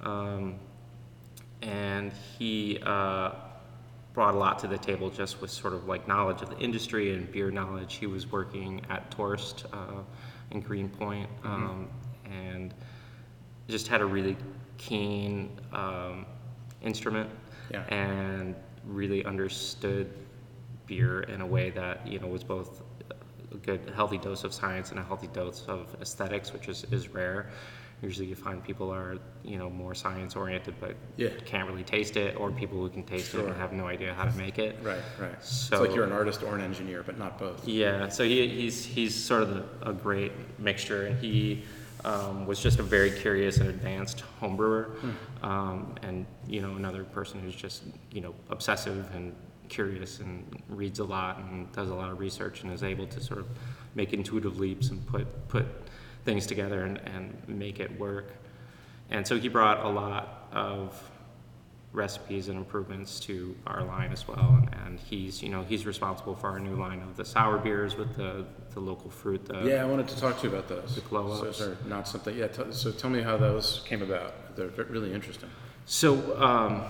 Wow. And he uh, brought a lot to the table just with sort of like knowledge of the industry and beer knowledge. He was working at Torst uh, in Greenpoint um, and just had a really keen um, instrument Yeah. and really understood beer in a way that you know was both a good healthy dose of science and a healthy dose of aesthetics, which is, is rare. Usually, you find people are you know more science oriented, but Yeah. can't really taste it, or people who can taste it and have no idea how to make it. Right, right. So it's like you're an artist or an engineer, but not both. yeah, so he, he's he's sort of a, a great mixture, and he um, was just a very curious and advanced homebrewer, um, and you know another person who's just you know obsessive and curious and reads a lot and does a lot of research and is able to sort of make intuitive leaps and put put things together and, and make it work. And so he brought a lot of recipes and improvements to our line as well. And, and he's, you know, he's responsible for our new line of the sour beers with the, the local fruit. The, Yeah, I wanted to talk to you about those. The glow So ups. those are not something. Yeah. T- so tell me how those came about. They're really interesting. So um,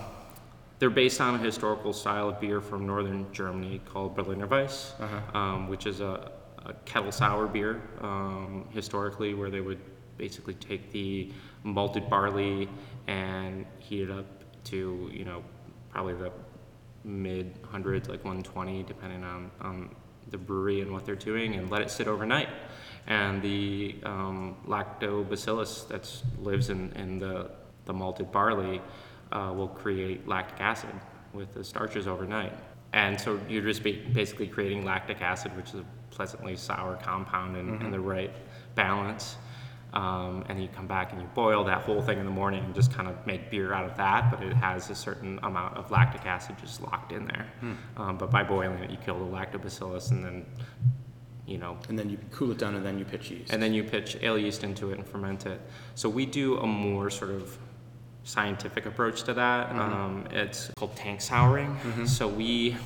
they're based on a historical style of beer from northern Germany called Berliner Weiss, Uh-huh. um, which is a, a kettle sour beer um, historically, where they would basically take the malted barley and heat it up to, you know, probably the mid hundreds, like 120, depending on, on the brewery and what they're doing, and let it sit overnight. And the um, lactobacillus that lives in, in the, the malted barley uh, will create lactic acid with the starches overnight. And so you're just ba- basically creating lactic acid, which is a pleasantly sour compound in, in the right balance. Um, and you come back and you boil that whole thing in the morning and just kind of make beer out of that, but it has a certain amount of lactic acid just locked in there. Um, but by boiling it, you kill the lactobacillus and then, you know, And then you cool it down, and then you pitch yeast. and then you pitch ale yeast into it and ferment it. So we do a more sort of scientific approach to that. Um, it's called tank souring. So we mm,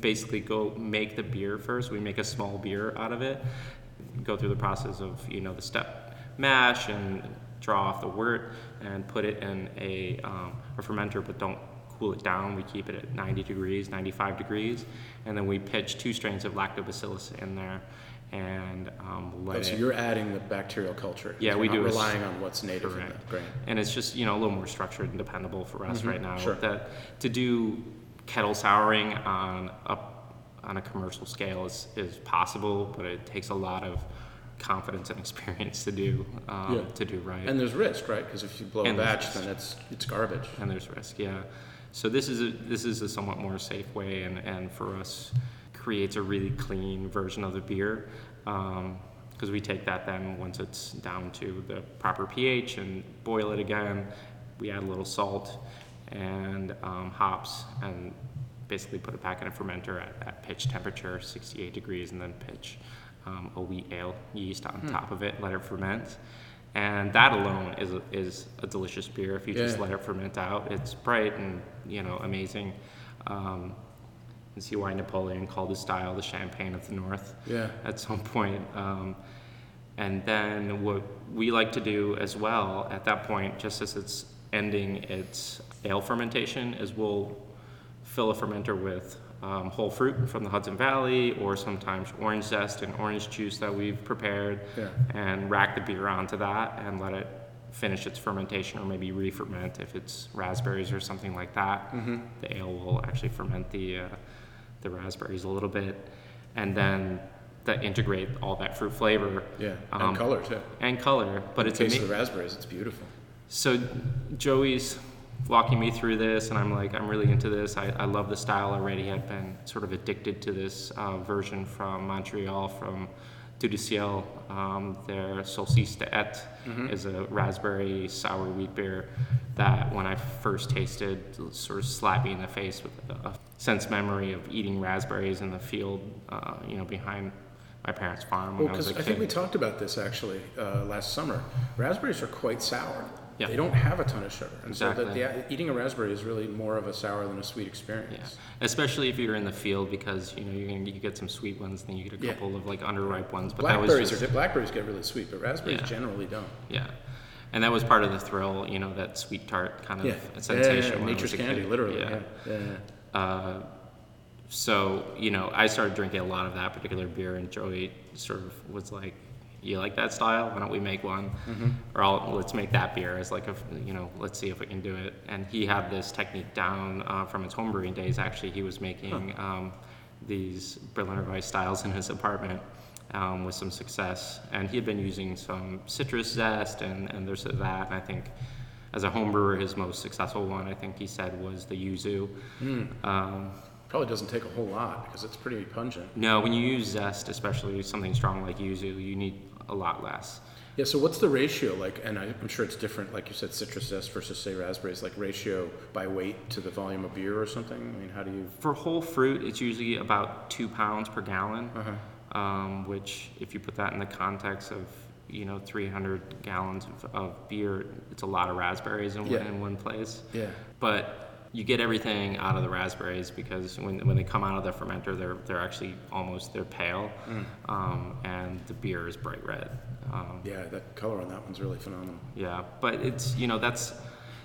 basically go make the beer first. We make a small beer out of it. Go through the process of you know the step mash and draw off the wort and put it in a, um, a fermenter, but don't cool it down. We keep it at 90 degrees, 95 degrees, and then we pitch two strains of lactobacillus in there and um, let Oh, so it. you're adding the bacterial culture. Yeah, we do Relying on what's native in the grain. and it's just you know a little more structured and dependable for us right now. Mm-hmm. sure. That to do kettle souring on a on a commercial scale is is possible, but it takes a lot of confidence and experience to do um, Yeah. to do right. And there's risk, right? Because if you blow a And there's batch, then it's it's garbage. and there's risk, yeah. So this is a, this is a somewhat more safe way, and, and for us, creates a really clean version of the beer, because we take that then once it's down to the proper pH and boil it again. We add a little salt and um, hops, and basically put it back in a fermenter at, at pitch temperature, 68 degrees, and then pitch um, a wheat ale yeast on top of it, let it ferment. And that alone is a, is a delicious beer. If you just let it ferment out, it's bright and you know amazing. Um, and see why Napoleon called his style the champagne of the North Yeah. at some point. Um, and then what we like to do as well at that point, just as it's ending its ale fermentation, is we'll fill a fermenter with um, whole fruit from the Hudson Valley, or sometimes orange zest and orange juice that we've prepared, Yeah. and rack the beer onto that and let it finish its fermentation, or maybe re-ferment if it's raspberries or something like that. Mm-hmm. The ale will actually ferment the uh, the raspberries a little bit, and then that integrate all that fruit flavor Yeah. Um, and color too. and color. But it's taste ama- of the raspberries. It's beautiful. so Joey's walking me through this, and I'm like, I'm really into this. I, I love the style already. I've been sort of addicted to this uh, version from Montreal from Dieu du Ciel, um, their Solstice d'été is a raspberry sour wheat beer that when I first tasted sort of slapped me in the face with a sense memory of eating raspberries in the field, uh, you know, behind my parents' farm when Well, I was because a I think we talked about this actually uh, last summer. Raspberries are quite sour. Yeah. They don't have a ton of sugar, and so Exactly. that the, eating a raspberry is really more of a sour than a sweet experience. Yeah, especially if you're in the field because you know you're gonna you get some sweet ones, then you get a Yeah. couple of like underripe ones. But that was Blackberries just are blackberries get really sweet, but raspberries Yeah. generally don't. yeah, and that was part of the thrill, you know, that sweet tart kind of Yeah, sensation. I nature's candy, literally. Yeah. Yeah. yeah. yeah. Uh, so you know, I started drinking a lot of that particular beer, and Joey sort of was like, "You like that style? Why don't we make one? Or I'll, let's make that beer as like a, you know, let's see if we can do it." And he had this technique down uh, from his homebrewing days. Actually, he was making um, these Berliner Weiss styles in his apartment. Um, with some success, and he had been using some citrus zest and, and there's that. And I think as a homebrewer, his most successful one, I think he said, was the yuzu. Um, Probably doesn't take a whole lot because it's pretty pungent. no, when you use zest, especially something strong like yuzu, you need a lot less. Yeah. So what's the ratio like? And I, I'm sure it's different, like you said, citrus zest versus say raspberries. Like ratio by weight to the volume of beer or something. I mean, how do you? For whole fruit, it's usually about two pounds per gallon, Uh-huh. um, which, if you put that in the context of you know 300 gallons of, of beer, it's a lot of raspberries in, one Yeah. in one place. Yeah. But you get everything out of the raspberries because when, when they come out of the fermenter, they're they're actually almost they're pale, Mm. um, and the beer is bright red. Um, Yeah. That color on that one's really phenomenal. Yeah, but it's you know that's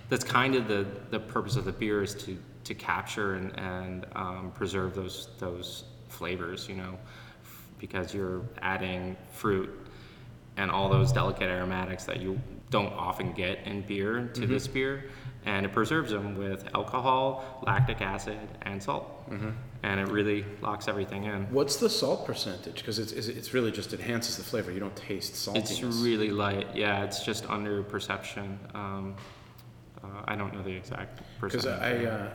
that's kind of the the purpose of the beer is to to capture and and um, preserve those those flavors, you know, f- because you're adding fruit and all those delicate aromatics that you don't often get in beer to this beer, and it preserves them with alcohol, lactic acid, and salt, and it really locks everything in. What's the salt percentage? Because it's, it's it's really just enhances the flavor. You don't taste saltiness. It's really light. Yeah, it's just under perception. Um, uh, I don't know the exact Because percentage. I, uh,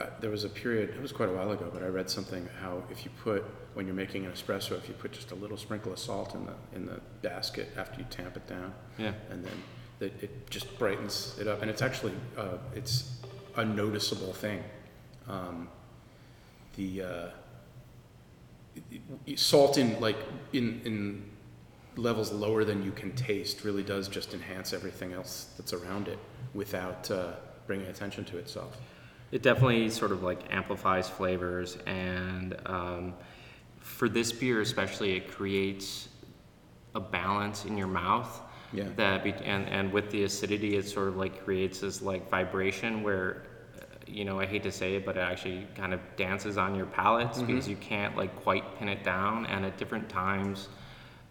I, there was a period, it was quite a while ago, but I read something how if you put, when you're making an espresso, if you put just a little sprinkle of salt in the, in the basket after you tamp it down, yeah, and then it, it just brightens it up. And it's actually, uh, it's a noticeable thing. Um, the, uh, salt in, like, in, in levels lower than you can taste really does just enhance everything else that's around it without, uh, bringing attention to itself. it definitely sort of like amplifies flavors, and um, for this beer especially, it creates a balance in your mouth. Yeah. That be, and and with the acidity, it sort of like creates this like vibration where. You know, I hate to say it, but it actually kind of dances on your palates mm-hmm. because you can't like quite pin it down. And at different times,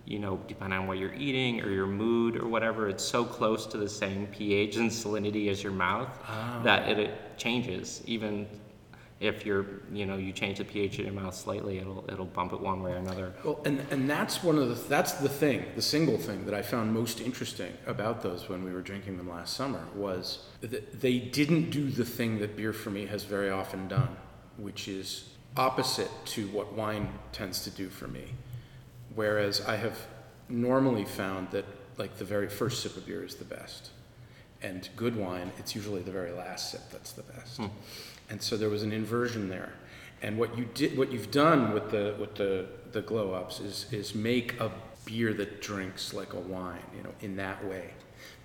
you know, depending on what you're eating or your mood or whatever, it's so close to the same pH and salinity as your mouth ah. that it, it changes. Even if you're, you know, you change the pH in your mouth slightly, it'll it'll bump it one way or another. Well, and, and that's one of the, that's the thing, the single thing that I found most interesting about those when we were drinking them last summer was that they didn't do the thing that beer for me has very often done, which is opposite to what wine tends to do for me. Whereas I have normally found that like the very first sip of beer is the best. And good wine, it's usually the very last sip that's the best. Hmm. And so there was an inversion there. And what you did, what you've done with the with the the glow ups is is make a beer that drinks like a wine, you know, in that way,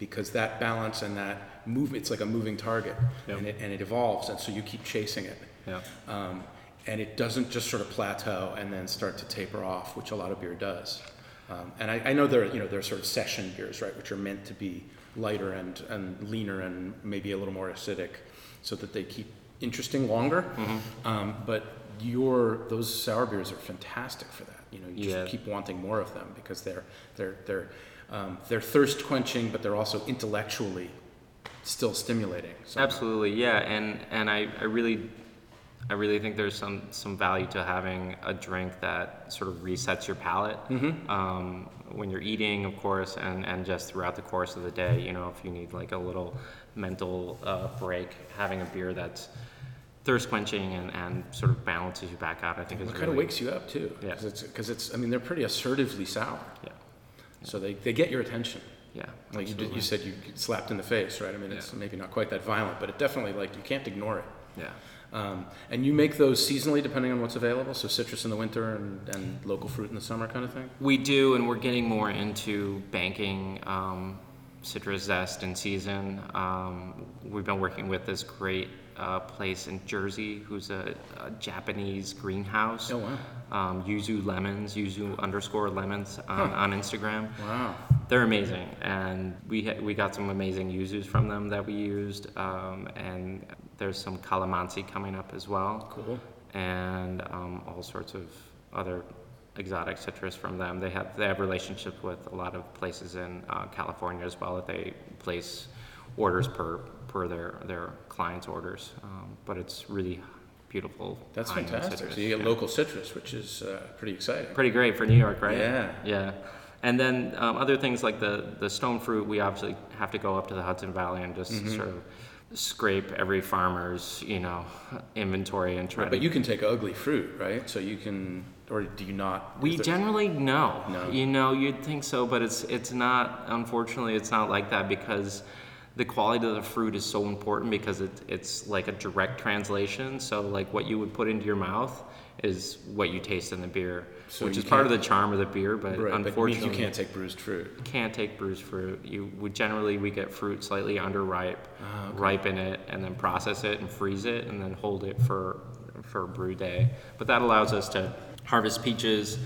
because that balance and that move, it's like a moving target, Yep. and it and it evolves, and so you keep chasing it. Yeah. Um, and it doesn't just sort of plateau and then start to taper off, which a lot of beer does. Um, and I, I know there, are, you know, there are sort of session beers, right, which are meant to be lighter and, and leaner and maybe a little more acidic, so that they keep interesting longer. Um, but your those sour beers are fantastic for that. You know, you just Yeah. keep wanting more of them because they're they're they're um, they're thirst quenching, but they're also intellectually still stimulating. So Absolutely, yeah, and and I, I really I really think there's some some value to having a drink that sort of resets your palate um, when you're eating, of course, and and just throughout the course of the day. You know, if you need like a little mental uh, break, having a beer that's thirst quenching and, and sort of balances you back out. I think is It really, kind of wakes you up too. Yeah. Because it's, it's, I mean, they're pretty assertively sour. Yeah, So they, they get your attention. yeah. Like you, did, you said you slapped in the face, right? I mean, it's Yeah. maybe not quite that violent, but it definitely, like, you can't ignore it. Yeah. Um, and you make those seasonally depending on what's available? So citrus in the winter and, and local fruit in the summer kind of thing? We do, and we're getting more into banking um, citrus zest in season. Um, we've been working with this great uh, place in Jersey, who's a, a Japanese greenhouse. Oh, wow. Um, yuzu lemons, yuzu underscore lemons on, on Instagram. Wow. They're amazing, and we ha- we got some amazing yuzus from them that we used, um, and there's some calamansi coming up as well Cool. and um, all sorts of other exotic citrus from them. They have they have relationships with a lot of places in uh, California as well that they place orders per per their their clients' orders. Um, but it's really beautiful. That's high-end fantastic. citrus, So you get yeah. local citrus, which is uh, pretty exciting. Pretty great for New York, right? Yeah. Yeah. And then um, other things like the, the stone fruit, we obviously have to go up to the Hudson Valley and just Mm-hmm. sort of scrape every farmer's, you know, inventory and try to but you can take ugly fruit, right? So you can, or do you not? We is there- generally no. No. You know, you'd think so, but it's it's not. Unfortunately, it's not like that because the quality of the fruit is so important because it, it's like a direct translation. So like what you would put into your mouth is what you taste in the beer, So which is part of the charm of the beer. But Right, but unfortunately, you can't take bruised fruit. can't take bruised fruit. You would generally we get fruit slightly underripe, Ah, ripen it, and then process it and freeze it, and then hold it for for brew day. But that allows us to harvest peaches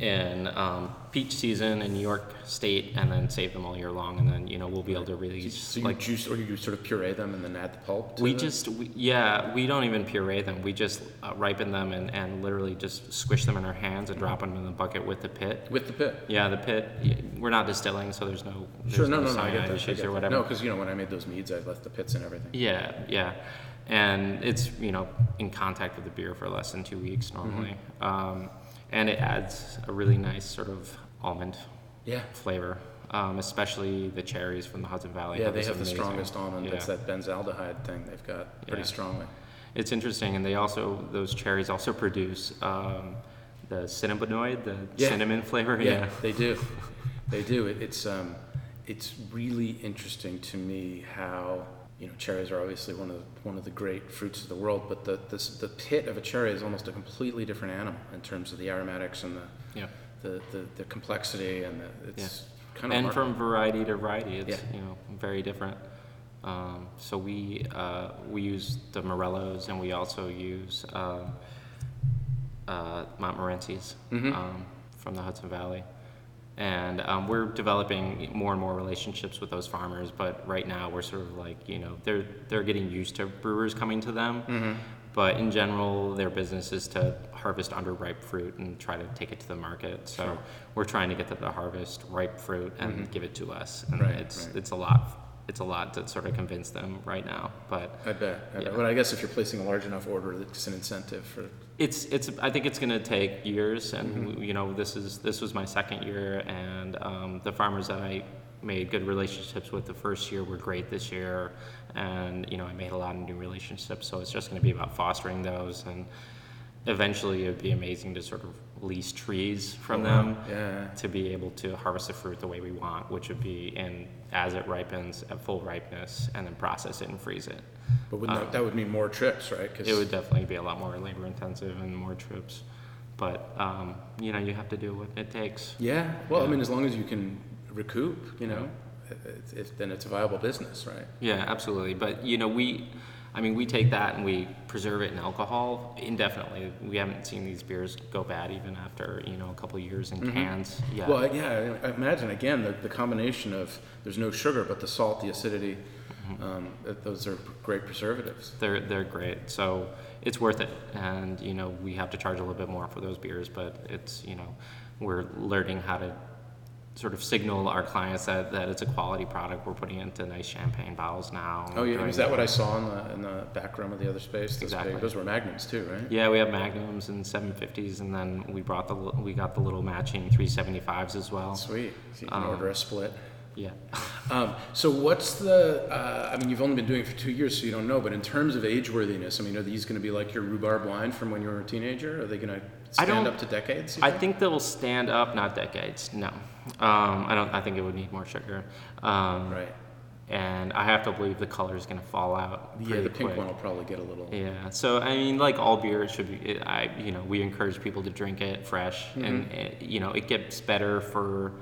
in um, peach season in New York State, and then save them all year long, and then you know we'll be able to release So you like juice, or you sort of puree them and then add the pulp to we it? just, we, yeah, we don't even puree them. We just uh, ripen them and, and literally just squish them in our hands and drop them in the bucket with the pit. With the pit? Yeah, the pit. We're not distilling, so there's no there's Sure, no, no, no, no, I get that. I issues get or that. whatever. No, because, you know, when I made those meads, I left the pits and everything. Yeah, yeah, and it's you know in contact with the beer for less than two weeks normally, Mm-hmm. um, and it adds a really nice sort of almond Yeah. flavor, um, especially the cherries from the Hudson Valley. Yeah, they have the strongest almond. Yeah. It's that benzaldehyde thing they've got pretty Yeah. strongly. It's interesting, and they also those cherries also produce um, the cinnamon,oid the Yeah. cinnamon flavor. Yeah, they do. They do. It, it's um, it's really interesting to me how you know cherries are obviously one of the, one of the great fruits of the world, but the this, the pit of a cherry is almost a completely different animal in terms of the aromatics and the yeah. the, the, the complexity and the, it's kind of and hard. from variety to variety, it's Yeah. you know very different. Um, so we uh, we use the Morellos, and we also use um, uh, Montmorency's Mhm. um, from the Hudson Valley, and um, we're developing more and more relationships with those farmers. But right now, we're sort of like you know they're they're getting used to brewers coming to them. Mm-hmm. But in general, their business is to harvest underripe fruit and try to take it to the market. So Sure. we're trying to get them to harvest ripe fruit and give it to us. And Mm-hmm. Right, it's right. it's a lot. It's a lot to sort of convince them right now. But I bet. I Yeah. bet. But I guess if you're placing a large enough order, it's an incentive for. It's it's. I think it's going to take years, and Mm-hmm. you know this is this was my second year, and um, the farmers that I made good relationships with the first year were great this year, and you know I made a lot of new relationships. So it's just going to be about fostering those, and eventually it would be amazing to sort of lease trees from them. Yeah. to be able to harvest the fruit the way we want, which would be in as it ripens at full ripeness, and then process it and freeze it. But wouldn't that, that would mean more trips, right? 'Cause- It would definitely be a lot more labor intensive and more trips, but um, you know you have to do what it takes. Yeah. Well, I Yeah. mean, as long as you can recoup, you know, it, it, then it's a viable business, right? Yeah, absolutely. But you know we, I mean we take that and we preserve it in alcohol indefinitely. We haven't seen these beers go bad even after you know a couple years in cans. Yeah. Mm-hmm. Well, yeah. I I imagine again the, the combination of there's no sugar, but the salt, the acidity, Mm-hmm. Um, those are great preservatives. they're they're great. So it's worth it, and you know we have to charge a little bit more for those beers, but it's you know we're learning how to sort of signal our clients that, that it's a quality product. We're putting into nice champagne bottles now. Oh yeah, is that what I saw in the in the back room of the other space? Those, Exactly. big, those were magnums too, right? Yeah, we have Magnums and 750s, and then we brought the we got the little matching 375s as well. Sweet. So you can Um, order a split. Yeah, Um, so what's the? Uh, I mean, you've only been doing it for two years, so you don't know. But in terms of age worthiness, I mean, are these going to be like your rhubarb wine from when you were a teenager? Are they going to stand up to decades? I think? think they'll stand up, not decades. No, um, I don't. I think it would need more sugar. Um, Right. And I have to believe the color is going to fall out. Yeah, the pink quick. one will probably get a little. Yeah. So I mean, like all beer, it should be. It, I you know we encourage people to drink it fresh, Mm-hmm. and it, you know it gets better for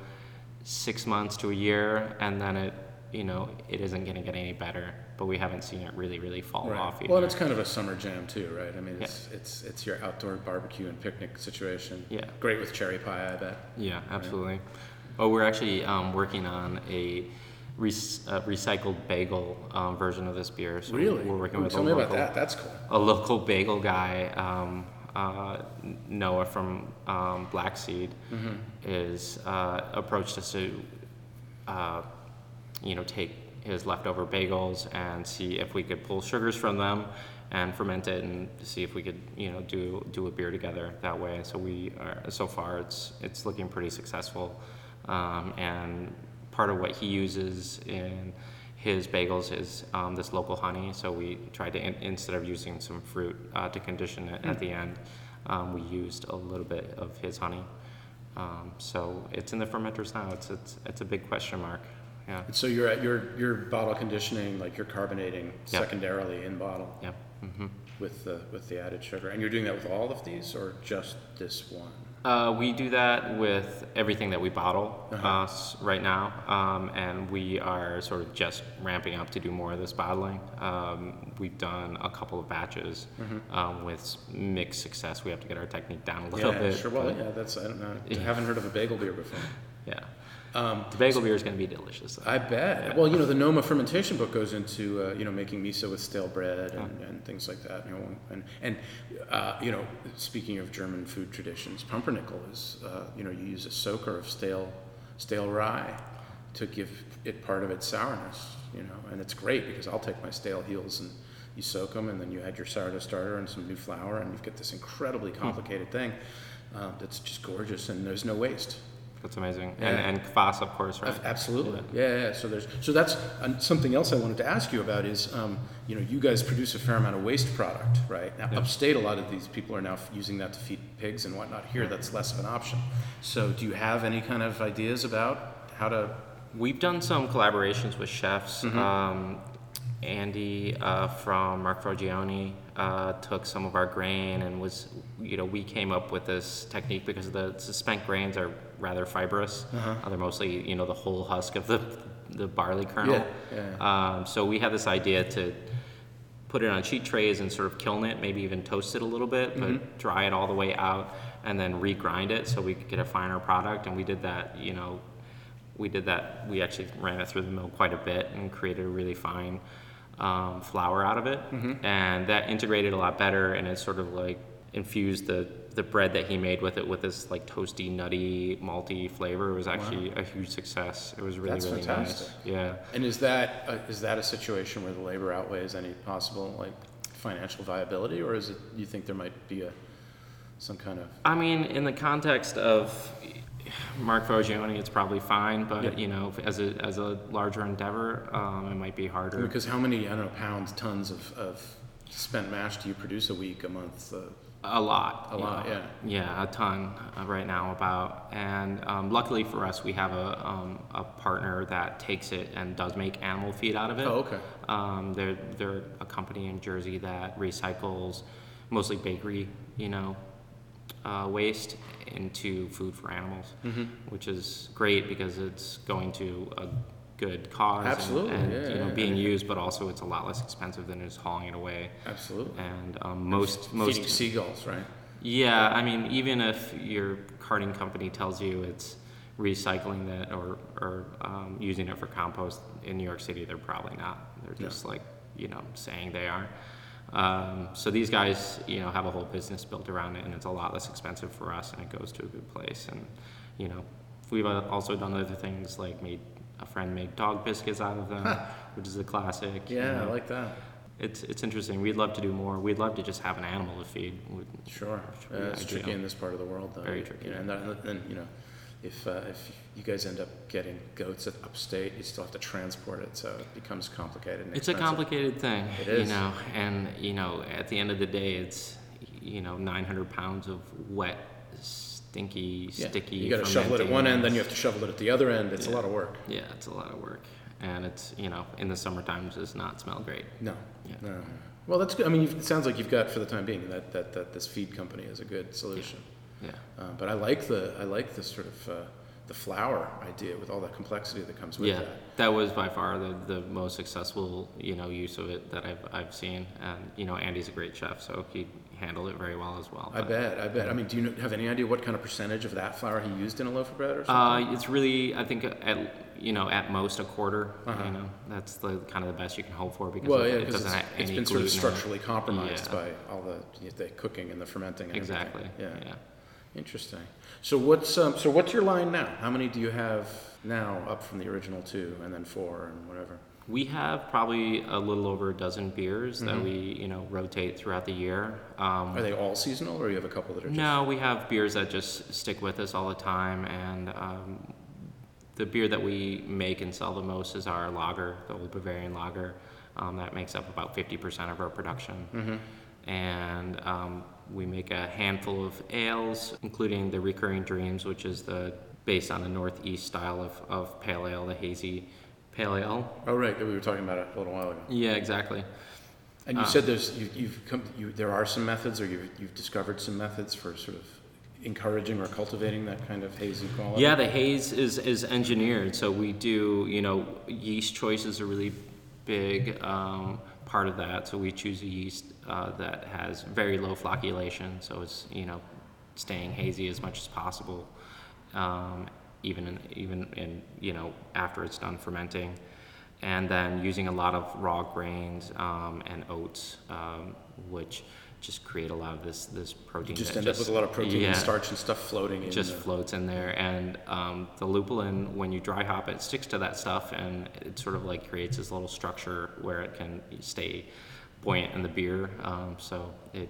six months to a year, and then it you know it isn't going to get any better. But we haven't seen it really really fall Right. off. Well, and it's kind of a summer jam too, right? I mean, it's it's it's your outdoor barbecue and picnic situation. Yeah. Great with cherry pie, I bet. Yeah, absolutely. Well, we're actually um, working on a rec- uh, recycled bagel um, version of this beer. So Really? we're working Ooh, with Tell a me local, about that. That's cool. a local bagel guy, um, uh, Noah from um, Black Seed, Mm-hmm. is uh, approached us to, uh, you know, take his leftover bagels and see if we could pull sugars from them and ferment it and see if we could, you know, do do a beer together that way. So we are so far it's it's looking pretty successful, um, and part of what he uses in his bagels is um, this local honey. So we tried to in, instead of using some fruit uh, to condition it at the end, um, we used a little bit of his honey. Um, so it's in the fermenters now. It's it's it's a big question mark. Yeah. So you're at your your bottle conditioning, like you're carbonating Yeah. secondarily in bottle Yeah. hmm with the with the added sugar, and you're doing that with all of these or just this one? Uh, we do that with everything that we bottle Uh-huh. uh, right now, um, and we are sort of just ramping up to do more of this bottling. Um, we've done a couple of batches um, with mixed success. We have to get our technique down a little yeah, bit. sure. Well, yeah, that's I don't know. I haven't heard of a bagel beer before. yeah. Um, The bagel beer is going to be delicious. Though. I bet. Well, you know, the Noma fermentation book goes into uh, you know making miso with stale bread and, and things like that. You know, and and uh, you know, speaking of German food traditions, pumpernickel is uh, you know you use a soaker of stale stale rye to give it part of its sourness. You know, and it's great because I'll take my stale heels and you soak them, and then you add your sourdough starter and some new flour, and you get this incredibly complicated thing uh, that's just gorgeous, and there's no waste. That's amazing. Yeah. And and kvass, of course, right? Absolutely. Yeah. yeah, So there's so that's something else I wanted to ask you about is um, you know you guys produce a fair amount of waste product, right? Now upstate, a lot of these people are now using that to feed pigs and whatnot. Here, that's less of an option. So do you have any kind of ideas about how to? We've done some collaborations with chefs. Mm-hmm. Um, Andy uh, from Mark Frogioni uh, took some of our grain and was, you know, we came up with this technique because the, the spent grains are rather fibrous. Uh-huh. Uh, they're mostly, you know, the whole husk of the, the barley kernel. Yeah, Um, so we had this idea to put it on sheet trays and sort of kiln it, maybe even toast it a little bit, but Mm-hmm. dry it all the way out and then regrind it so we could get a finer product. And we did that, you know, we did that. We actually ran it through the mill quite a bit and created a really fine um, flour out of it. Mm-hmm. And that integrated a lot better and it sort of like infused the, the bread that he made with it with this like toasty, nutty, malty flavor. Was actually a huge success. It was really, That's really fantastic. nice. Yeah. And is that uh, is that a situation where the labor outweighs any possible like financial viability, or is it you think there might be a some kind of I mean, in the context of Mark Frogioni, it's probably fine, but Yeah. you know, as a as a larger endeavor, um, it might be harder. because how many I don't know pounds, tons of, of spent mash do you produce a week, a month? Uh, A lot. A lot, know. Yeah, a ton uh, right now about. And um, luckily for us, we have a, um, a partner that takes it and does make animal feed out of it. Oh, okay. Um, they're, they're a company in Jersey that recycles mostly bakery, you know, uh, waste into food for animals, Mm-hmm. which is great because it's going to a good cause and- Absolutely, and, yeah, you know yeah, being yeah. used, but also it's a lot less expensive than just hauling it away. Absolutely. And um, most most Feeding seagulls, right? yeah, I mean, even if your carting company tells you it's recycling that or, or um, using it for compost in New York City, they're probably not. They're just like, you know, saying they are. Um, so these guys, you know, have a whole business built around it, and it's a lot less expensive for us, and it goes to a good place. And you know, we've uh, also done other things like made a friend made dog biscuits out of them, which is a classic. you Yeah, I like that. it's it's interesting. We'd love to do more. We'd love to just have an animal to feed. We'd- Sure. Uh, it's ideal. tricky in this part of the world, though. Very tricky. you know, and then, then you know, if uh, if you guys end up getting goats at upstate, you still have to transport it, so it becomes complicated. It's a complicated thing, It you know, and you know, at the end of the day, it's you know, 900 pounds of wet, stinky, Yeah, sticky. You got to shovel it at one end, then you have to shovel it at the other end. It's a lot of work. Yeah, it's a lot of work, and it's you know, in the summer times, does not smell great. No. Yeah. No. Well, that's good. I mean, it sounds like you've got for the time being that, that, that this feed company is a good solution. Yeah. Uh, but I like the I like the sort of uh, the flour idea with all the complexity that comes with yeah, that. that was by far the, the most successful, you know, use of it that I've, I've seen. And, you know, Andy's a great chef, so he handled it very well as well. I But, bet. I bet. I mean, do you have any idea what kind of percentage of that flour he used in a loaf of bread or something? Uh, it's really, I think, at, you know, at most a quarter, Uh-huh. you know, that's the kind of the best you can hope for because well, it, yeah, it doesn't it's, have it's any been sort of gluten in it. structurally compromised Yeah. by all the the cooking and the fermenting. And everything. Exactly. Yeah. yeah. Interesting. So what's um, so what's your line now? How many do you have now, up from the original two, and then four, and whatever? We have probably a little over a dozen beers that Mhm. we, you know, rotate throughout the year. Um, Are they all seasonal, or you have a couple that are just? No, we have beers that just stick with us all the time, and um, the beer that we make and sell the most is our lager, the Old Bavarian Lager. Um, that makes up about 50% of our production. hmm And um, we make a handful of ales, including the Recurring Dreams, which is the based on the Northeast style of, of pale ale, the hazy pale ale. Oh, right. That we were talking about it a little while ago. Yeah, exactly. And you said there's you, you've come you there are some methods, or you've you've discovered some methods for sort of encouraging or cultivating that kind of hazy quality. Yeah, the haze is, is engineered. So we do, you know, yeast choice is a really big um, part of that. So we choose a yeast uh, that has very low flocculation, so it's you know staying hazy as much as possible, um, even in, even in you know after it's done fermenting, and then using a lot of raw grains um, and oats, um, which just create a lot of this this protein. You just end up with a lot of protein yeah, and starch and stuff floating in. just the- floats in there and um, the lupulin when you dry hop it sticks to that stuff and it sort of like creates this little structure where it can stay buoyant in the beer um, so it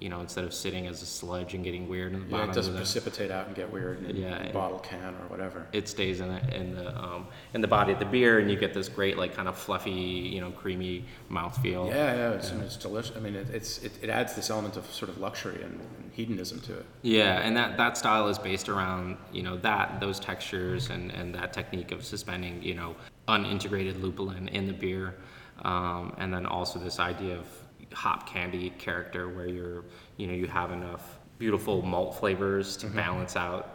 you know instead of sitting as a sludge and getting weird in the yeah, bottom it doesn't the, precipitate out and get weird in Yeah, a it- bottle can or whatever. it stays in it in the um, in the body of the beer and you get this great like kind of fluffy you know creamy mouthfeel Yeah, yeah, it's, it's delicious. I mean, it, it's it, it adds this element of sort of luxury and, and hedonism to it. Yeah, and that, that style is based around, you know, that, those textures and, and that technique of suspending, you know, unintegrated lupulin in the beer. Um, and then also this idea of hop candy character where you're, you know, you have enough beautiful malt flavors to balance out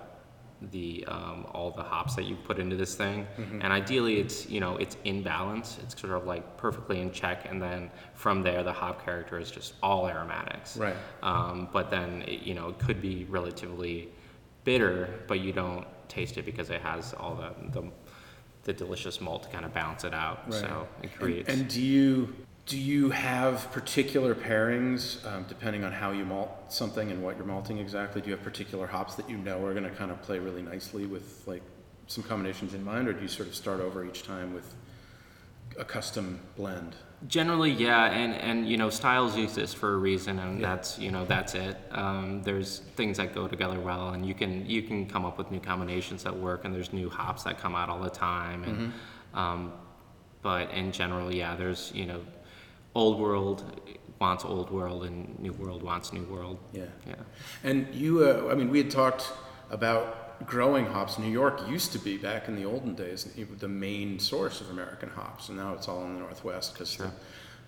the um, all the hops that you put into this thing and ideally it's you know it's in balance it's sort of like perfectly in check and then from there the hop character is just all aromatics Right. um, but then it, you know it could be relatively bitter, but you don't taste it because it has all the the, the delicious malt to kind of balance it out. Right. So it And, creates. and do you do you have particular pairings um, depending on how you malt something and what you're malting exactly? Do you have particular hops that you know are going to kind of play really nicely with like some combinations in mind, or do you sort of start over each time with a custom blend? Generally, yeah, and and you know styles exist for a reason, and Yeah. that's you know that's it. Um, there's things that go together well, and you can you can come up with new combinations that work, and there's new hops that come out all the time, and Mm-hmm. um, but in general, yeah, there's you know old world wants old world, and new world wants new world. Yeah. Yeah. And you, uh, I mean, we had talked about growing hops. New York used to be back in the olden days the main source of American hops, and now it's all in the Northwest because Sure. the,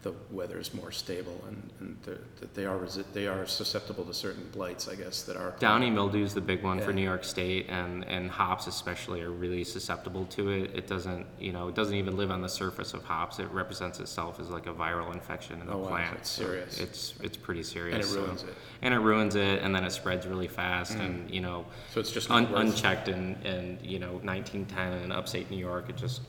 the weather is more stable and, and that they are resi- they are susceptible to certain blights, I guess, that are Downy mildew is the big one for Yeah. New York State, and, and hops especially are really susceptible to it. It doesn't, you know, it doesn't even live on the surface of hops. It represents itself as like a viral infection in the Oh, wow, plant. it's So serious. It's it's pretty serious. and it so- ruins it. And it ruins it, and then it spreads really fast, mm. and you know, So it's just not un- worth- unchecked in, in you know 1910 in upstate New York, it just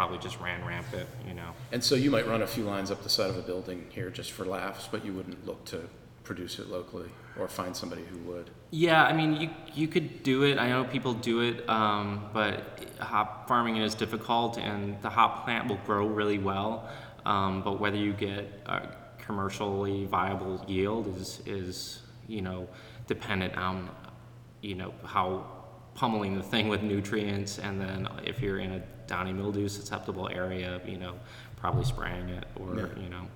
probably just ran rampant. You know. And so you might run a few lines up the side of a building here just for laughs, but you wouldn't look to produce it locally or find somebody who would. Yeah, I mean, you you could do it. I know people do it, um, but hop farming is difficult, and the hop plant will grow really well. Um, but whether you get a commercially viable yield is is you know dependent on you know how pummeling the thing with nutrients, and then if you're in a downy mildew susceptible area, you know, probably spraying it or Yeah. you know,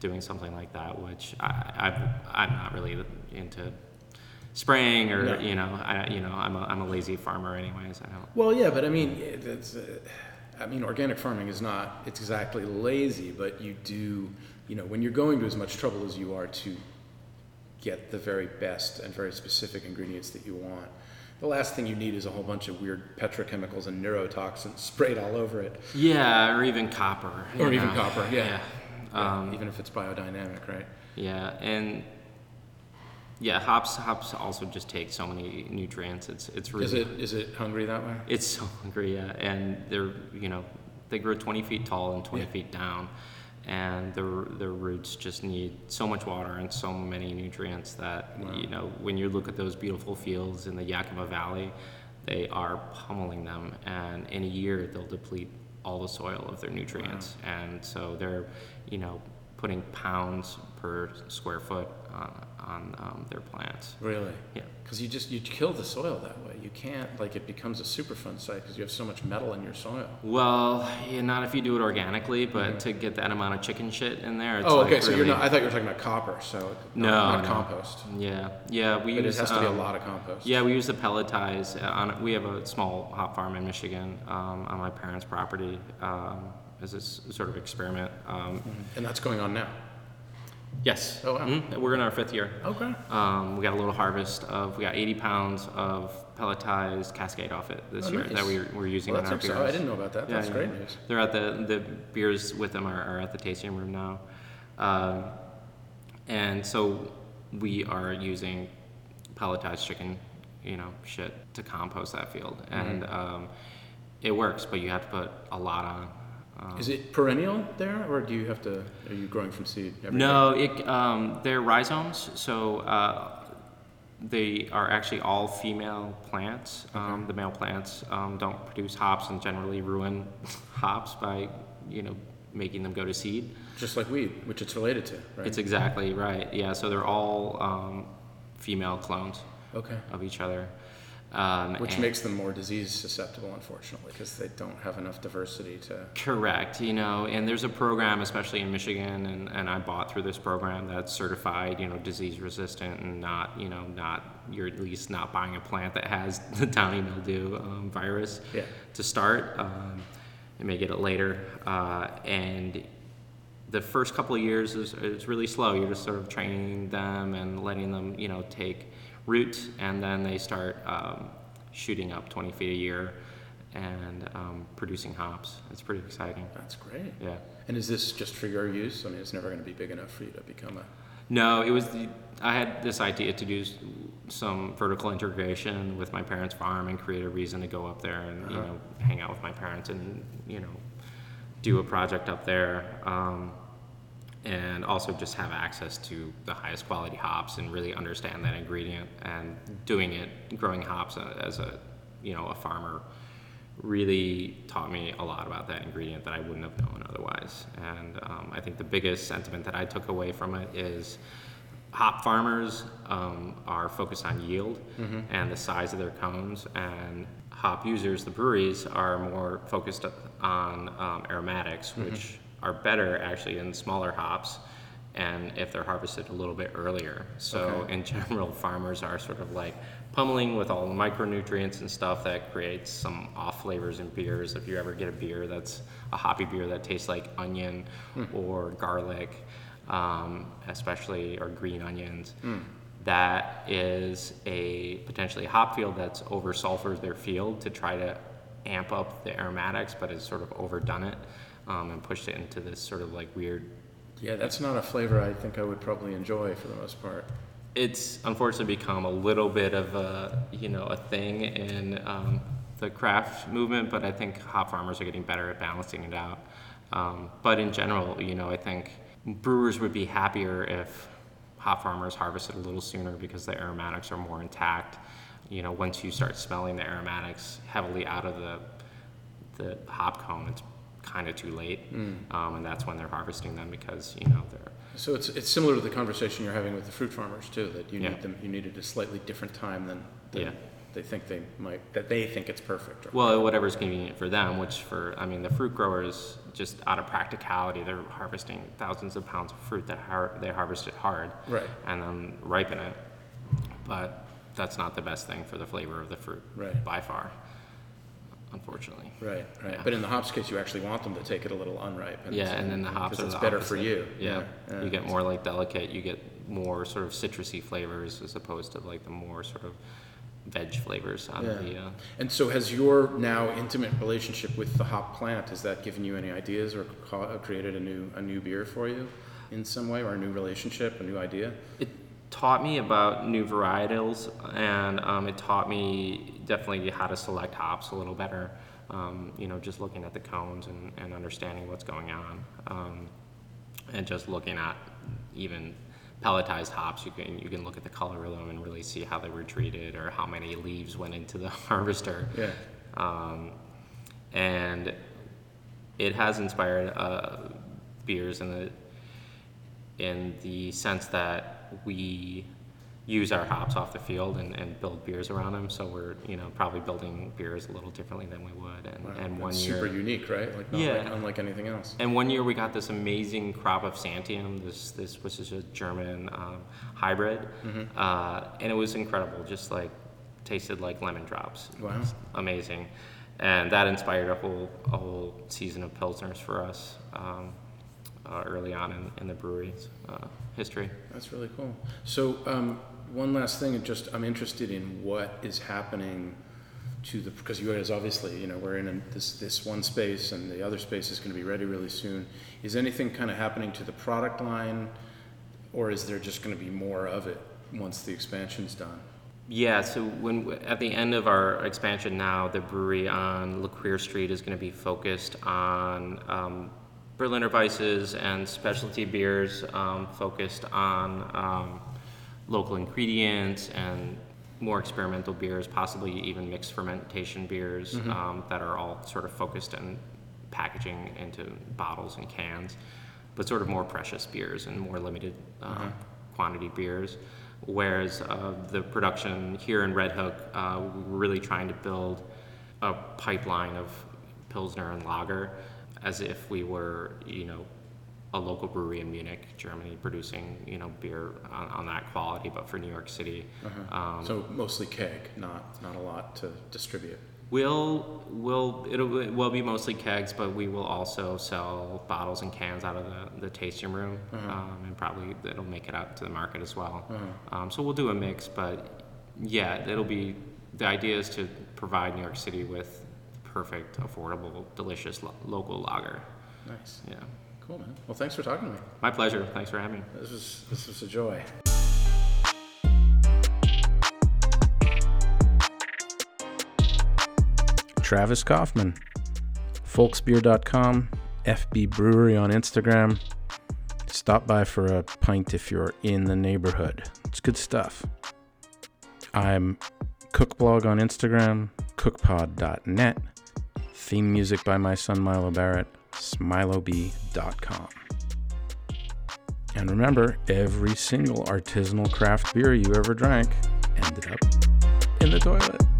doing something like that. Which I, I've, I'm not really into spraying or No. you know, I you know, I'm a, I'm a lazy farmer anyways. I don't. Well, yeah, but I mean, it- it's, uh, I mean, organic farming is not it's exactly lazy, but you do, you know, when you're going to as much trouble as you are to get the very best and very specific ingredients that you want. The last thing you need is a whole bunch of weird petrochemicals and neurotoxins sprayed all over it, Yeah, or even copper. or even copper. Yeah, Yeah. Yeah, Um, even if it's biodynamic, right? Yeah, and yeah, hops hops also just take so many nutrients. It's it's really Is it is it hungry that way? it's so hungry, yeah. And they're you know they grow 20 feet tall and 20 Yeah. feet down, and their their roots just need so much water and so many nutrients that Wow. you know when you look at those beautiful fields in the Yakima Valley, they are pummeling them, and in a year they'll deplete all the soil of their nutrients, and so they're you know putting pounds per square foot on, on um, their plants. Really? Yeah. Because you just you kill the soil that way. You can't like it becomes a superfund site because you have so much metal in your soil. Well, yeah, not if you do it organically, but to get that amount of chicken shit in there. It's Mm-hmm. oh, like okay. So you're not. I thought you were talking about copper. So No, not, no. compost. Yeah, yeah. We But it use. has to be a um, lot of compost. Yeah, we use the pelletize. uh, On, we have a small hop farm in Michigan um, on my parents' property um, as a sort of experiment. Um, And that's going on now. Yes. Oh, wow. Mhm. We're in our fifth year. Okay. Um, we got a little harvest of, we got 80 pounds of pelletized Cascade off it this Oh, year nice. that we're, we're using Well, in that's our exciting. beers. I didn't know about that. Yeah, That's yeah. great news. They're at the, the beers with them are, are at the tasting room now. Um, and so we are using pelletized chicken, you know, shit to compost that field. Mm-hmm. And um, it works, but you have to put a lot on. Um, Is it perennial there, or do you have to? Are you growing from seed? every no, it, um, they're rhizomes, so uh, they are actually all female plants. Um, the male plants um, don't produce hops and generally ruin hops by, you know, making them go to seed. Just like weed, which it's related to, right? It's exactly right. Yeah, so they're all um, female clones okay. of each other. Um, Which makes them more disease susceptible, unfortunately, because they don't have enough diversity to. Correct, you know, and there's a program, especially in Michigan, and, and I bought through this program that's certified, you know, disease resistant and not, you know, not, you're at least not buying a plant that has the downy mildew um, virus Yeah. to start. Um, you may get it later. Uh, and the first couple of years is, is really slow. You're just sort of training them and letting them, you know, take root, and then they start um, shooting up 20 feet a year and um, producing hops. It's pretty exciting. That's great. Yeah. And is this just for your use? I mean, it's never going to be big enough for you to become a. No, it was. The, I had this idea to do some vertical integration with my parents' farm and create a reason to go up there and you Uh-huh. know hang out with my parents and you know do a project up there. Um, and also just have access to the highest quality hops and really understand that ingredient and doing it growing hops as a you know a farmer really taught me a lot about that ingredient that I wouldn't have known otherwise. And um, I think the biggest sentiment that I took away from it is hop farmers um, are focused on yield and the size of their cones, and hop users, the breweries, are more focused on um, aromatics, which are better actually in smaller hops. And if they're harvested a little bit earlier. So, Okay. in general, farmers are sort of like pummeling with all the micronutrients and stuff that creates some off flavors in beers. If you ever get a beer that's a hoppy beer that tastes like onion or garlic, um, especially or green onions, that is a potentially a hop field that's over sulfured their field to try to amp up the aromatics, but has sort of overdone it um, and pushed it into this sort of like weird Yeah, that's not a flavor I think I would probably enjoy for the most part. it's unfortunately become a little bit of a you know a thing in um, the craft movement, but I think hop farmers are getting better at balancing it out. Um, but in general, you know, I think brewers would be happier if hop farmers harvested a little sooner because the aromatics are more intact. You know, once you start smelling the aromatics heavily out of the the hop cone, it's kind of too late, um, and that's when they're harvesting them because you know they're So it's it's similar to the conversation you're having with the fruit farmers too. That you Yeah. need them. You needed a slightly different time than. than Yeah. They think they might that they think it's perfect. Well, whatever's convenient for them, which for, I mean, the fruit growers, just out of practicality, they're harvesting thousands of pounds of fruit that har- they harvest it hard. Right. And then ripen it. But that's not the best thing for the flavor of the fruit. Right. By far, unfortunately. right, right. Yeah. But in the hops case, you actually want them to take it a little unripe. Yeah, and then the hops are the better for opposite. you. Yeah, yeah. you get more like delicate. You get more sort of citrusy flavors as opposed to like the more sort of veg flavors out of Yeah. the. Uh, And so, has your now intimate relationship with the hop plant has that given you any ideas or created a new a new beer for you in some way, or a new relationship, a new idea? it taught me about new varietals, and um, it taught me definitely how to select hops a little better. Um, you know, just looking at the cones and, and understanding what's going on, um, and just looking at even pelletized hops, you can you can look at the color of them and really see how they were treated or how many leaves went into the harvester. Yeah. um, and it has inspired uh, beers in the in the sense that we use our hops off the field and, and build beers around them. So we're you know probably building beers a little differently than we would. And, Wow, and one that's year, super unique, right? Like not Yeah. like, unlike anything else. and one year we got this amazing crop of Santiam, this this which is a German um, hybrid, Mm-hmm. uh, and it was incredible. Just like tasted like lemon drops. Wow. was amazing, and that inspired a whole a whole season of pilsners for us um, uh, early on in, in the brewery's uh, history. That's really cool. So, um, one last thing, and just I'm interested in what is happening to the because you guys obviously you know we're in a, this this one space and the other space is going to be ready really soon. Is anything kind of happening to the product line, or is there just going to be more of it once the expansion's done? Yeah, so when at the end of our expansion now, the brewery on Luquer Street is going to be focused on um, Berliner Weisses and specialty beers, um, focused on um, local ingredients and more experimental beers, possibly even mixed fermentation beers um, that are all sort of focused on packaging into bottles and cans, but sort of more precious beers and more limited uh, quantity beers. Whereas uh, the production here in Red Hook, uh, we're really trying to build a pipeline of Pilsner and Lager as if we were, you know, a local brewery in Munich, Germany, producing, you know, beer on, on that quality, but for New York City. Um, so mostly keg, not not a lot to distribute. We'll, we'll, it'll, it will be mostly kegs, but we will also sell bottles and cans out of the, the tasting room, um, and probably it'll make it out to the market as well. Um, so we'll do a mix, but yeah, it'll be, the idea is to provide New York City with perfect, affordable, delicious lo- local lager. Nice, Yeah. cool man. Well, thanks for talking to me. My pleasure. Thanks for having me. This was this was a joy. Travis Kaufman, folksbier.com, FB Brewery on Instagram. Stop by for a pint if you're in the neighborhood. It's good stuff. I'm Cookblog on Instagram, cookpod.net. Theme music by my son Milo Barrett, smilob.com. And remember, every single artisanal craft beer you ever drank ended up in the toilet.